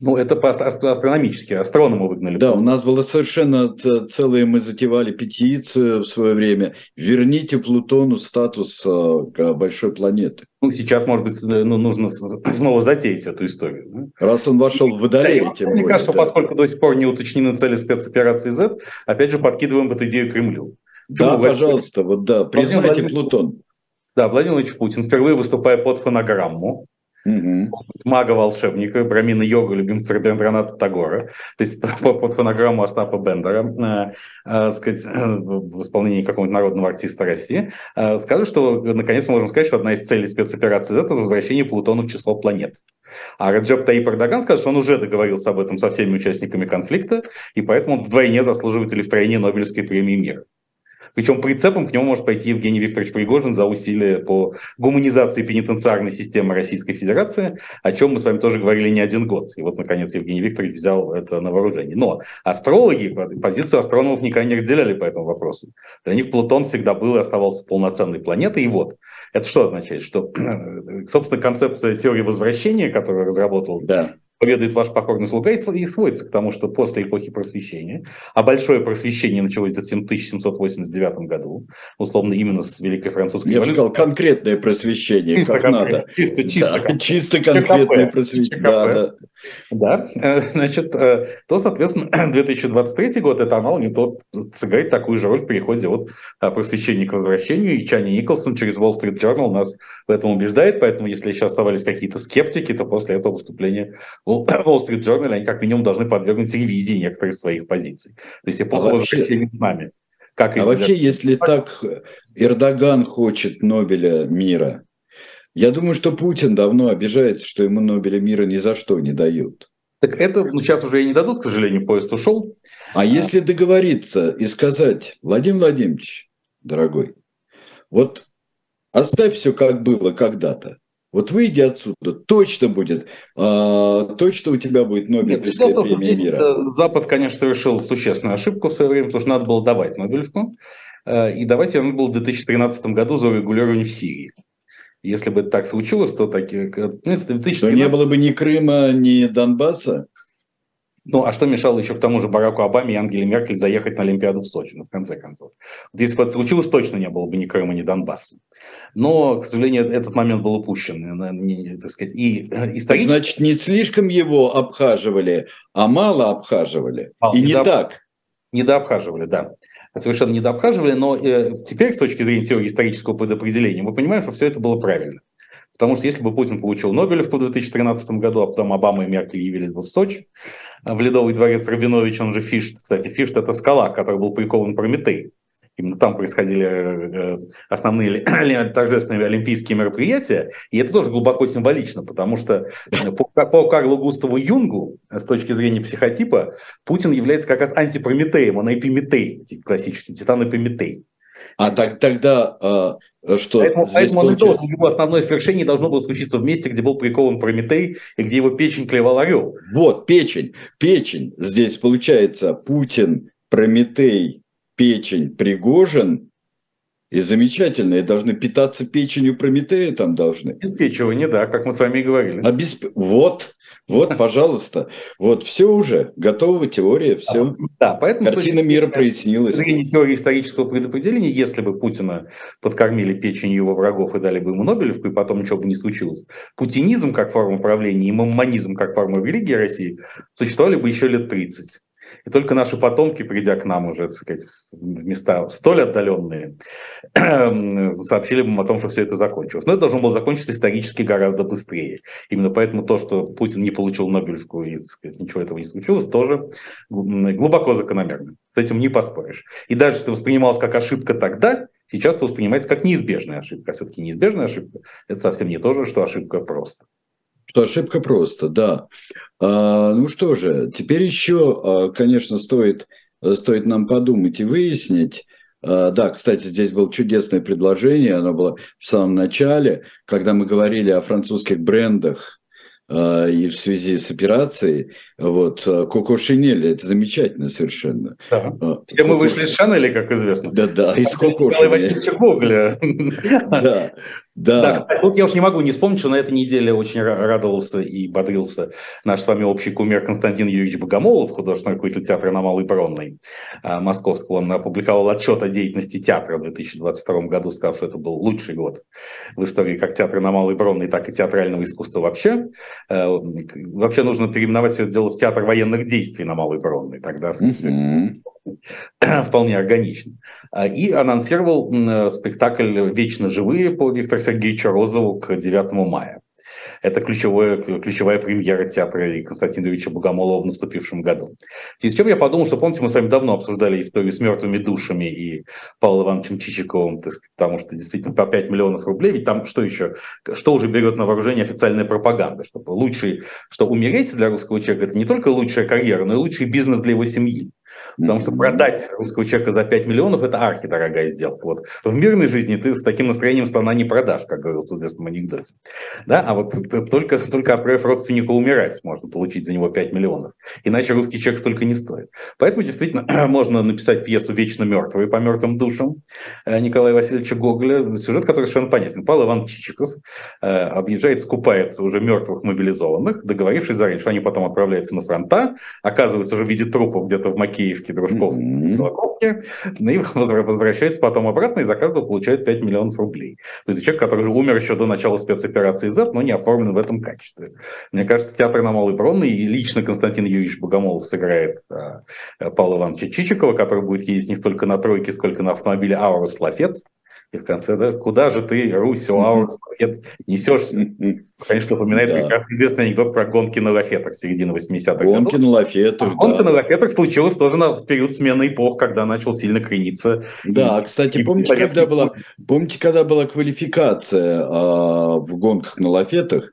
Ну, это астрономически, астрономы выгнали. Да, у нас было совершенно целое, мы затевали петицию в свое время. Верните Плутону статус э, большой планеты. Ну, сейчас, может быть, ну, нужно снова затеять эту историю. Раз он вошел в Водолей, да, тем Мне более, кажется, да. поскольку до сих пор не уточнены цели спецоперации Z, опять же, подкидываем эту идею Кремлю. Да, Почему? пожалуйста, вот да, признайте Плутон. Да, Владимир Владимирович Путин, впервые выступая под фонограмму, Угу. Мага-волшебника, Брамина Йога, любимца Рабиндраната Тагора, то есть под фонограмму Остапа Бендера, э, э, сказать, э, в исполнении какого-нибудь народного артиста России, э, скажет, что наконец мы можем сказать, что одна из целей спецоперации Z – это возвращение Плутона в число планет. А Раджеп Таип Эрдоган скажет, что он уже договорился об этом со всеми участниками конфликта, и поэтому он вдвойне заслуживает или втройне Нобелевской премии мира. Причем прицепом к нему может пойти Евгений Викторович Пригожин за усилия по гуманизации пенитенциарной системы Российской Федерации, о чем мы с вами тоже говорили не один год. И вот, наконец, Евгений Викторович взял это на вооружение. Но астрологи позицию астрономов никогда не разделяли по этому вопросу. Для них Плутон всегда был и оставался полноценной планетой. И вот, это что означает? Что, собственно, концепция теории возвращения, которую разработал да поведает ваш покорный слуга и сводится к тому, что после эпохи просвещения, а большое просвещение началось в 1789 году, условно именно с Великой Французской Я бы сказал, конкретное просвещение, чисто как конкрет, надо. Чисто, чисто. Да, чисто конкретное просвещение. Да, да. Да, э, значит, э, то, соответственно, 2023 год это анал не тот сыграет такую же роль в переходе от э, просвещения к возвращению, и Чани Николсон через Wall Street Journal нас в этом убеждает, поэтому если еще оставались какие-то скептики, то после этого выступления в Wall Street Journal они как минимум должны подвергнуть ревизии некоторых своих позиций. То есть эпоха а возвращения с нами. Как а вообще, если так Эрдоган хочет Нобеля мира, я думаю, что Путин давно обижается, что ему Нобеля мира ни за что не дают. Так это ну, сейчас уже и не дадут, к сожалению, поезд ушел. А, а если договориться и сказать, Владимир Владимирович, дорогой, вот оставь все как было когда-то. Вот выйди отсюда, точно будет, а, точно у тебя будет Нобелевская Нет, премия мира. Запад, конечно, совершил существенную ошибку в свое время, потому что надо было давать Нобелевку. Э, и давать ее надо было в 2013 году за регулирование в Сирии. Если бы так случилось, то такие... Ну, 2013... То не было бы ни Крыма, ни Донбасса? Ну, а что мешало еще к тому же Бараку Обаме и Ангеле Меркель заехать на Олимпиаду в Сочи, ну, в конце концов? Вот если бы это случилось, точно не было бы ни Крыма, ни Донбасса. Но, к сожалению, этот момент был упущен. Так сказать, и э, исторически... Значит, не слишком его обхаживали, а мало обхаживали. Мало, и не, не так. Не дообхаживали, да. совершенно не дообхаживали, но э, теперь с точки зрения теории исторического предопределения мы понимаем, что все это было правильно. Потому что если бы Путин получил Нобелевку в 2013 году, а потом Обама и Меркель явились бы в Сочи, э, в Ледовый дворец Рабинович, он же Фишт. Кстати, Фишт – это скала, к которой был прикован Прометей. Именно там происходили э, основные торжественные олимпийские мероприятия. И это тоже глубоко символично, потому что по, по Карлу Густаву Юнгу, с точки зрения психотипа, Путин является как раз антипрометеем, он эпиметей, классический титан эпиметей. А так, тогда э, что? Поэтому, поэтому он должен, его основное свершение должно было случиться в месте, где был прикован Прометей и где его печень клевал орел. Вот, печень. Печень. Здесь получается Путин, Прометей, печень, Пригожин. И замечательно, и должны питаться печенью Прометея там должны. Обеспечивание, да, как мы с вами и говорили. Обесп... Вот, вот, пожалуйста, вот все уже, готова теория, все. Да, поэтому картина мира прояснилась. С теории исторического предопределения, если бы Путина подкормили печенью его врагов и дали бы ему Нобелевку, и потом ничего бы не случилось, путинизм как форма правления и маммонизм как форма религии России существовали бы еще лет 30. И только наши потомки, придя к нам уже, так сказать, в места столь отдаленные, сообщили бы о том, что все это закончилось. Но это должно было закончиться исторически гораздо быстрее. Именно поэтому то, что Путин не получил Нобелевку и сказать, ничего этого не случилось, тоже глубоко закономерно. С этим не поспоришь. И даже это воспринималось как ошибка тогда, сейчас это воспринимается как неизбежная ошибка. А все-таки неизбежная ошибка – это совсем не то же, что ошибка просто. Что ошибка просто, да. А, ну что же, теперь еще, а, конечно, стоит, стоит нам подумать и выяснить. А, да, кстати, здесь было чудесное предложение, оно было в самом начале, когда мы говорили о французских брендах и в связи с операцией. Вот, Коко Шинель, это замечательно совершенно. Да. Все мы вышли из Шанели, как известно. Да, да, из Коко Шинель. Да, да. да. Тут я уж не могу не вспомнить, что на этой неделе очень радовался и бодрился наш с вами общий кумир Константин Юрьевич Богомолов, художественный руководитель театра на Малой Бронной а, Московского. Он опубликовал отчет о деятельности театра в 2022 году, сказав, что это был лучший год в истории как театра на Малой Бронной, так и театрального искусства вообще. Э, вообще нужно переименовать все это дело в театр военных действий на Малой Бронной. Тогда mm-hmm. вполне органично. А, и анонсировал э, спектакль «Вечно живые» по Виктору Сергеевичу Розову к 9 мая. Это ключевая, ключевая премьера театра Юрьевича Богомолова в наступившем году. В с чем я подумал, что, помните, мы с вами давно обсуждали историю с мертвыми душами и Павлом Ивановичем Чичиковым, потому что действительно по 5 миллионов рублей, ведь там что еще, что уже берет на вооружение официальная пропаганда, что лучший, что умереть для русского человека это не только лучшая карьера, но и лучший бизнес для его семьи. Потому что продать русского человека за 5 миллионов – это архидорогая сделка. Вот. В мирной жизни ты с таким настроением слона не продашь, как говорилось в известном анекдоте. Да? А вот только, только отправив родственника умирать, можно получить за него 5 миллионов. Иначе русский человек столько не стоит. Поэтому действительно можно написать пьесу «Вечно мертвые» по мертвым душам э, Николая Васильевича Гоголя. Сюжет, который совершенно понятен. Павел Иван Чичиков э, объезжает, скупает уже мертвых мобилизованных, договорившись заранее, что они потом отправляются на фронта, оказываются уже в виде трупов где-то в Макеевке Макеевки, Дружков, mm-hmm. и возвращается потом обратно и за каждого получает 5 миллионов рублей. То есть человек, который умер еще до начала спецоперации Z, но не оформлен в этом качестве. Мне кажется, театр на Малой Бронной и лично Константин Юрьевич Богомолов сыграет а, Павла Ивановича Чичикова, который будет ездить не столько на тройке, сколько на автомобиле Аурус Лафет. И в конце, да, куда же ты, Русь, Аурус Лафет, несешься? Конечно, напоминает да. прекрасно известный анекдот про гонки на лафетах середины 80-х Гонки годов. на лафетах, а да. Гонка на лафетах случилась тоже на, в период смены эпох, когда начал сильно крениться. Да, и, кстати, и помните, когда была, помните, когда была квалификация а, в гонках на лафетах,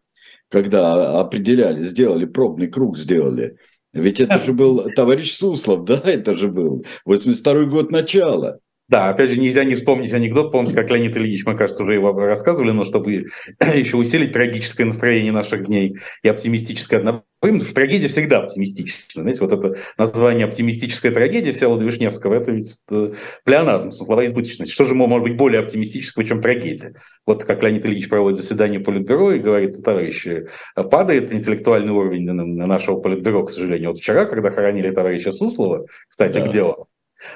когда определяли, сделали пробный круг, сделали. Ведь это же был товарищ Суслов, да, это же был 82 год начала. Да, опять же, нельзя не вспомнить анекдот. Помните, как Леонид Ильич, мы, кажется, уже его рассказывали, но чтобы еще усилить трагическое настроение наших дней и оптимистическое одновременно. Потому что трагедия всегда оптимистична. Знаете, вот это название «оптимистическая трагедия» Всеволода Вишневского – это ведь э, плеоназм, слова избыточность. Что же может быть более оптимистического, чем трагедия? Вот как Леонид Ильич проводит заседание Политбюро и говорит, товарищи, падает интеллектуальный уровень нашего Политбюро, к сожалению. Вот вчера, когда хоронили товарища Суслова, кстати, да. где он?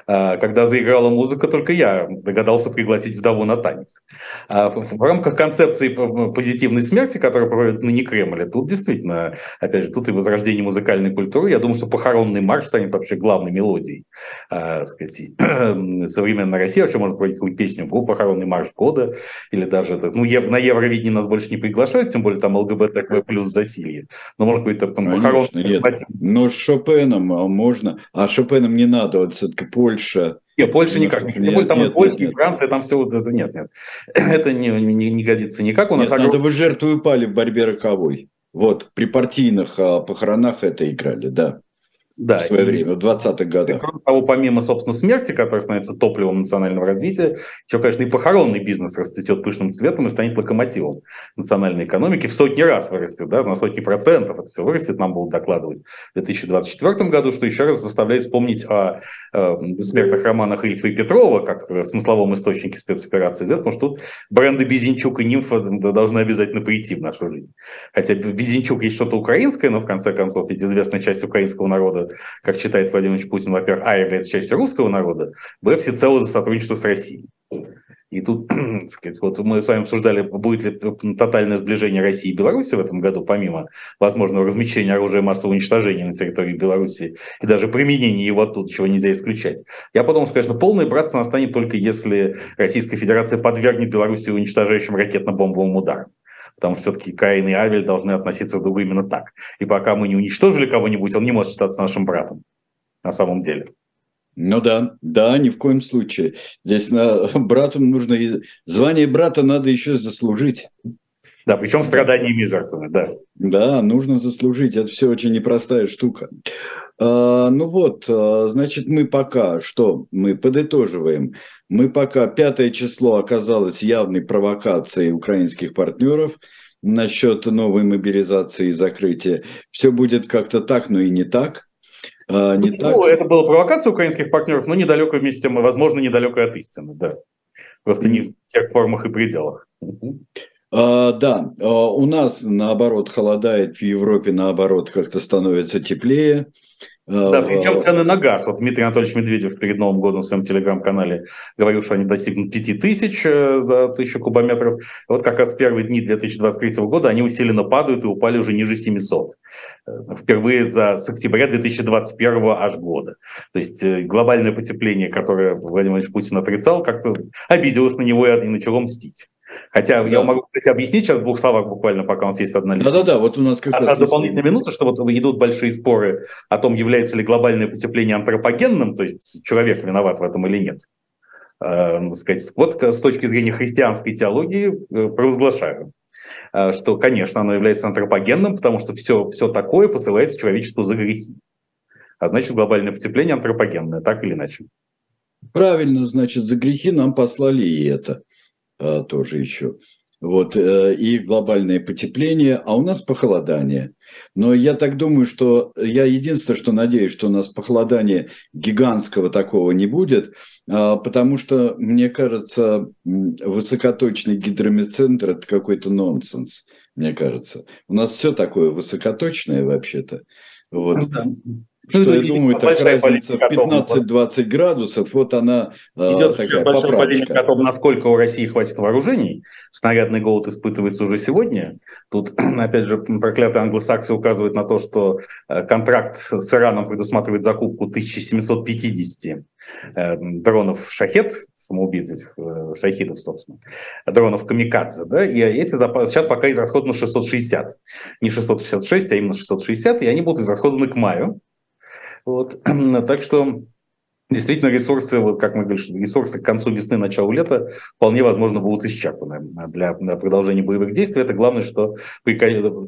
А, когда заиграла музыка, только я догадался пригласить вдову на танец. А в рамках концепции позитивной смерти, которую проводит ныне Кремль, тут действительно, опять же, тут и возрождение музыкальной культуры. Я думаю, что похоронный марш станет вообще главной мелодией э, сказать, современной России. Вообще можно проводить какую-то песню, был похоронный марш года, или даже это, ну, на Евровидении нас больше не приглашают, тем более там ЛГБТК плюс засилье. Но можно какой-то похоронный... Нет. Но с Шопеном можно, а Шопеном не надо, вот все-таки Польша. Нет, Польша никак. Нет, нет, там нет, и Польша, нет, и Франция, там все вот это нет, нет. Это не, не, не годится никак. У нас нет, огром... надо вы жертву упали в борьбе роковой. Вот, при партийных а, похоронах это играли, да да, в свое время, в 20-х годах. Кроме того, помимо, собственно, смерти, которая становится топливом национального развития, еще, конечно, и похоронный бизнес расцветет пышным цветом и станет локомотивом национальной экономики. В сотни раз вырастет, да, на сотни процентов это все вырастет, нам будут докладывать в 2024 году, что еще раз заставляет вспомнить о, о бессмертных романах Ильфа и Петрова, как смысловом источнике спецоперации Z, потому что тут бренды Безенчук и Нимфа должны обязательно прийти в нашу жизнь. Хотя Безенчук есть что-то украинское, но в конце концов, ведь известная часть украинского народа как считает Владимир Путин, во-первых, а, является частью русского народа, б, всецело за сотрудничество с Россией. И тут, сказать, вот мы с вами обсуждали, будет ли тотальное сближение России и Беларуси в этом году, помимо возможного размещения оружия массового уничтожения на территории Беларуси и даже применения его тут, чего нельзя исключать. Я подумал, что, конечно, полное братство настанет только если Российская Федерация подвергнет Беларуси уничтожающим ракетно-бомбовым ударам потому что все-таки Каин и Авель должны относиться к другу именно так. И пока мы не уничтожили кого-нибудь, он не может считаться нашим братом на самом деле. Ну да, да, ни в коем случае. Здесь на, брату нужно, звание брата надо еще заслужить. Да, причем страданиями и жертвами, да. Да, нужно заслужить. Это все очень непростая штука. А, ну вот, а, значит, мы пока что? Мы подытоживаем. Мы пока пятое число оказалось явной провокацией украинских партнеров насчет новой мобилизации и закрытия. Все будет как-то так, но и не так. А, не ну, так. Это была провокация украинских партнеров, но недалеко вместе, возможно, недалеко от истины, да. Просто не в тех формах и пределах. А, да, а, у нас наоборот холодает, в Европе наоборот как-то становится теплее. Да, а, причем цены на газ. Вот Дмитрий Анатольевич Медведев перед Новым годом в своем телеграм-канале говорил, что они достигнут 5000 э, за тысячу кубометров. Вот как раз в первые дни 2023 года они усиленно падают и упали уже ниже 700. Э, впервые за, с октября 2021 аж года. То есть э, глобальное потепление, которое Владимир Владимирович Путин отрицал, как-то обиделось на него и начало мстить. Хотя да. я могу, кстати, объяснить сейчас в двух словах буквально, пока у нас есть одна лишняя. Да-да-да, вот у нас как а, раз... Дополнительная минута, что вот идут большие споры о том, является ли глобальное потепление антропогенным, то есть человек виноват в этом или нет. Э, сказать, вот с точки зрения христианской теологии э, провозглашаю, э, что, конечно, оно является антропогенным, потому что все, все такое посылается человечеству за грехи. А значит, глобальное потепление антропогенное, так или иначе. Правильно, значит, за грехи нам послали и это. А, тоже еще. Вот, э, и глобальное потепление, а у нас похолодание. Но я так думаю, что я единственное, что надеюсь, что у нас похолодания гигантского такого не будет, а, потому что, мне кажется, высокоточный гидромедцентр – это какой-то нонсенс, мне кажется. У нас все такое высокоточное вообще-то. Вот. Ну, да. Что ну, я думаю, так разница в 15-20 градусов, вот она а, Идет такая большая полемика о том, насколько у России хватит вооружений. Снарядный голод испытывается уже сегодня. Тут, опять же, проклятые англосаксы указывают на то, что э, контракт с Ираном предусматривает закупку 1750 э, дронов «Шахет», самоубийц этих э, шахидов, собственно, дронов «Камикадзе», да, и эти запасы сейчас пока израсходованы 660. Не 666, а именно 660, и они будут израсходованы к маю. Вот. Так что действительно ресурсы, вот как мы говорим, ресурсы к концу весны, началу лета вполне возможно будут исчерпаны для, продолжения боевых действий. Это главное, что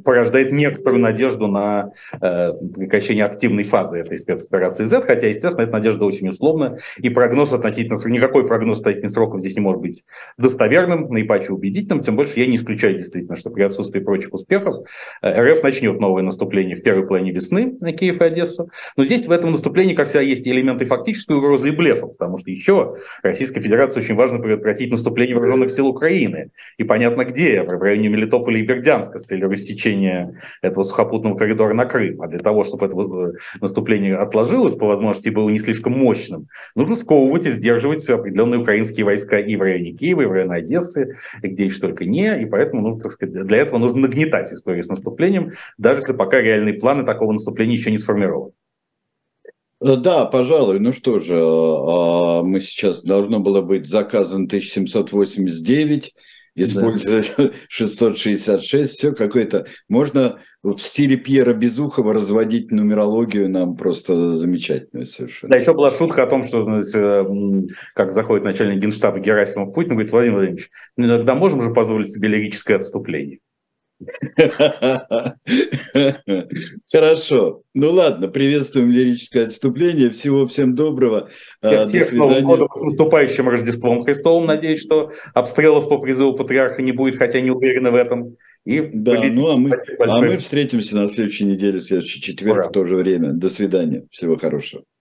порождает некоторую надежду на э, прекращение активной фазы этой спецоперации Z, хотя, естественно, эта надежда очень условна, и прогноз относительно, никакой прогноз относительно сроков здесь не может быть достоверным, наипаче убедительным, тем больше я не исключаю действительно, что при отсутствии прочих успехов э, РФ начнет новое наступление в первой половине весны на Киев и Одессу, но здесь в этом наступлении, как всегда, есть элементы фактической политической угрозы и блефа, потому что еще Российской Федерации очень важно предотвратить наступление вооруженных сил Украины. И понятно где, в районе Мелитополя и Бердянска с целью рассечения этого сухопутного коридора на Крым. А для того, чтобы это э, наступление отложилось, по возможности было не слишком мощным, нужно сковывать и сдерживать определенные украинские войска и в районе Киева, и в районе Одессы, и где еще только не. И поэтому ну, так сказать, для этого нужно нагнетать историю с наступлением, даже если пока реальные планы такого наступления еще не сформированы. Э, да, пожалуй. Ну что же, а, мы сейчас должно было быть заказан 1789, использовать да. 666, все какое-то. Можно в стиле Пьера Безухова разводить нумерологию нам просто замечательную совершенно. Да, еще была шутка о том, что, знаете, как заходит начальник генштаба Герасимов Путин, говорит, Владимир Владимирович, ну иногда можем же позволить себе лирическое отступление. Хорошо. Ну ладно, приветствуем лирическое отступление. Всего всем доброго. Я всех До Новым годом с наступающим Рождеством Христовым. Надеюсь, что обстрелов по призыву патриарха не будет, хотя не уверены в этом. И да, ну а мы, а мы встретимся на следующей неделе, в следующий четверг Ура. в то же время. До свидания. Всего хорошего.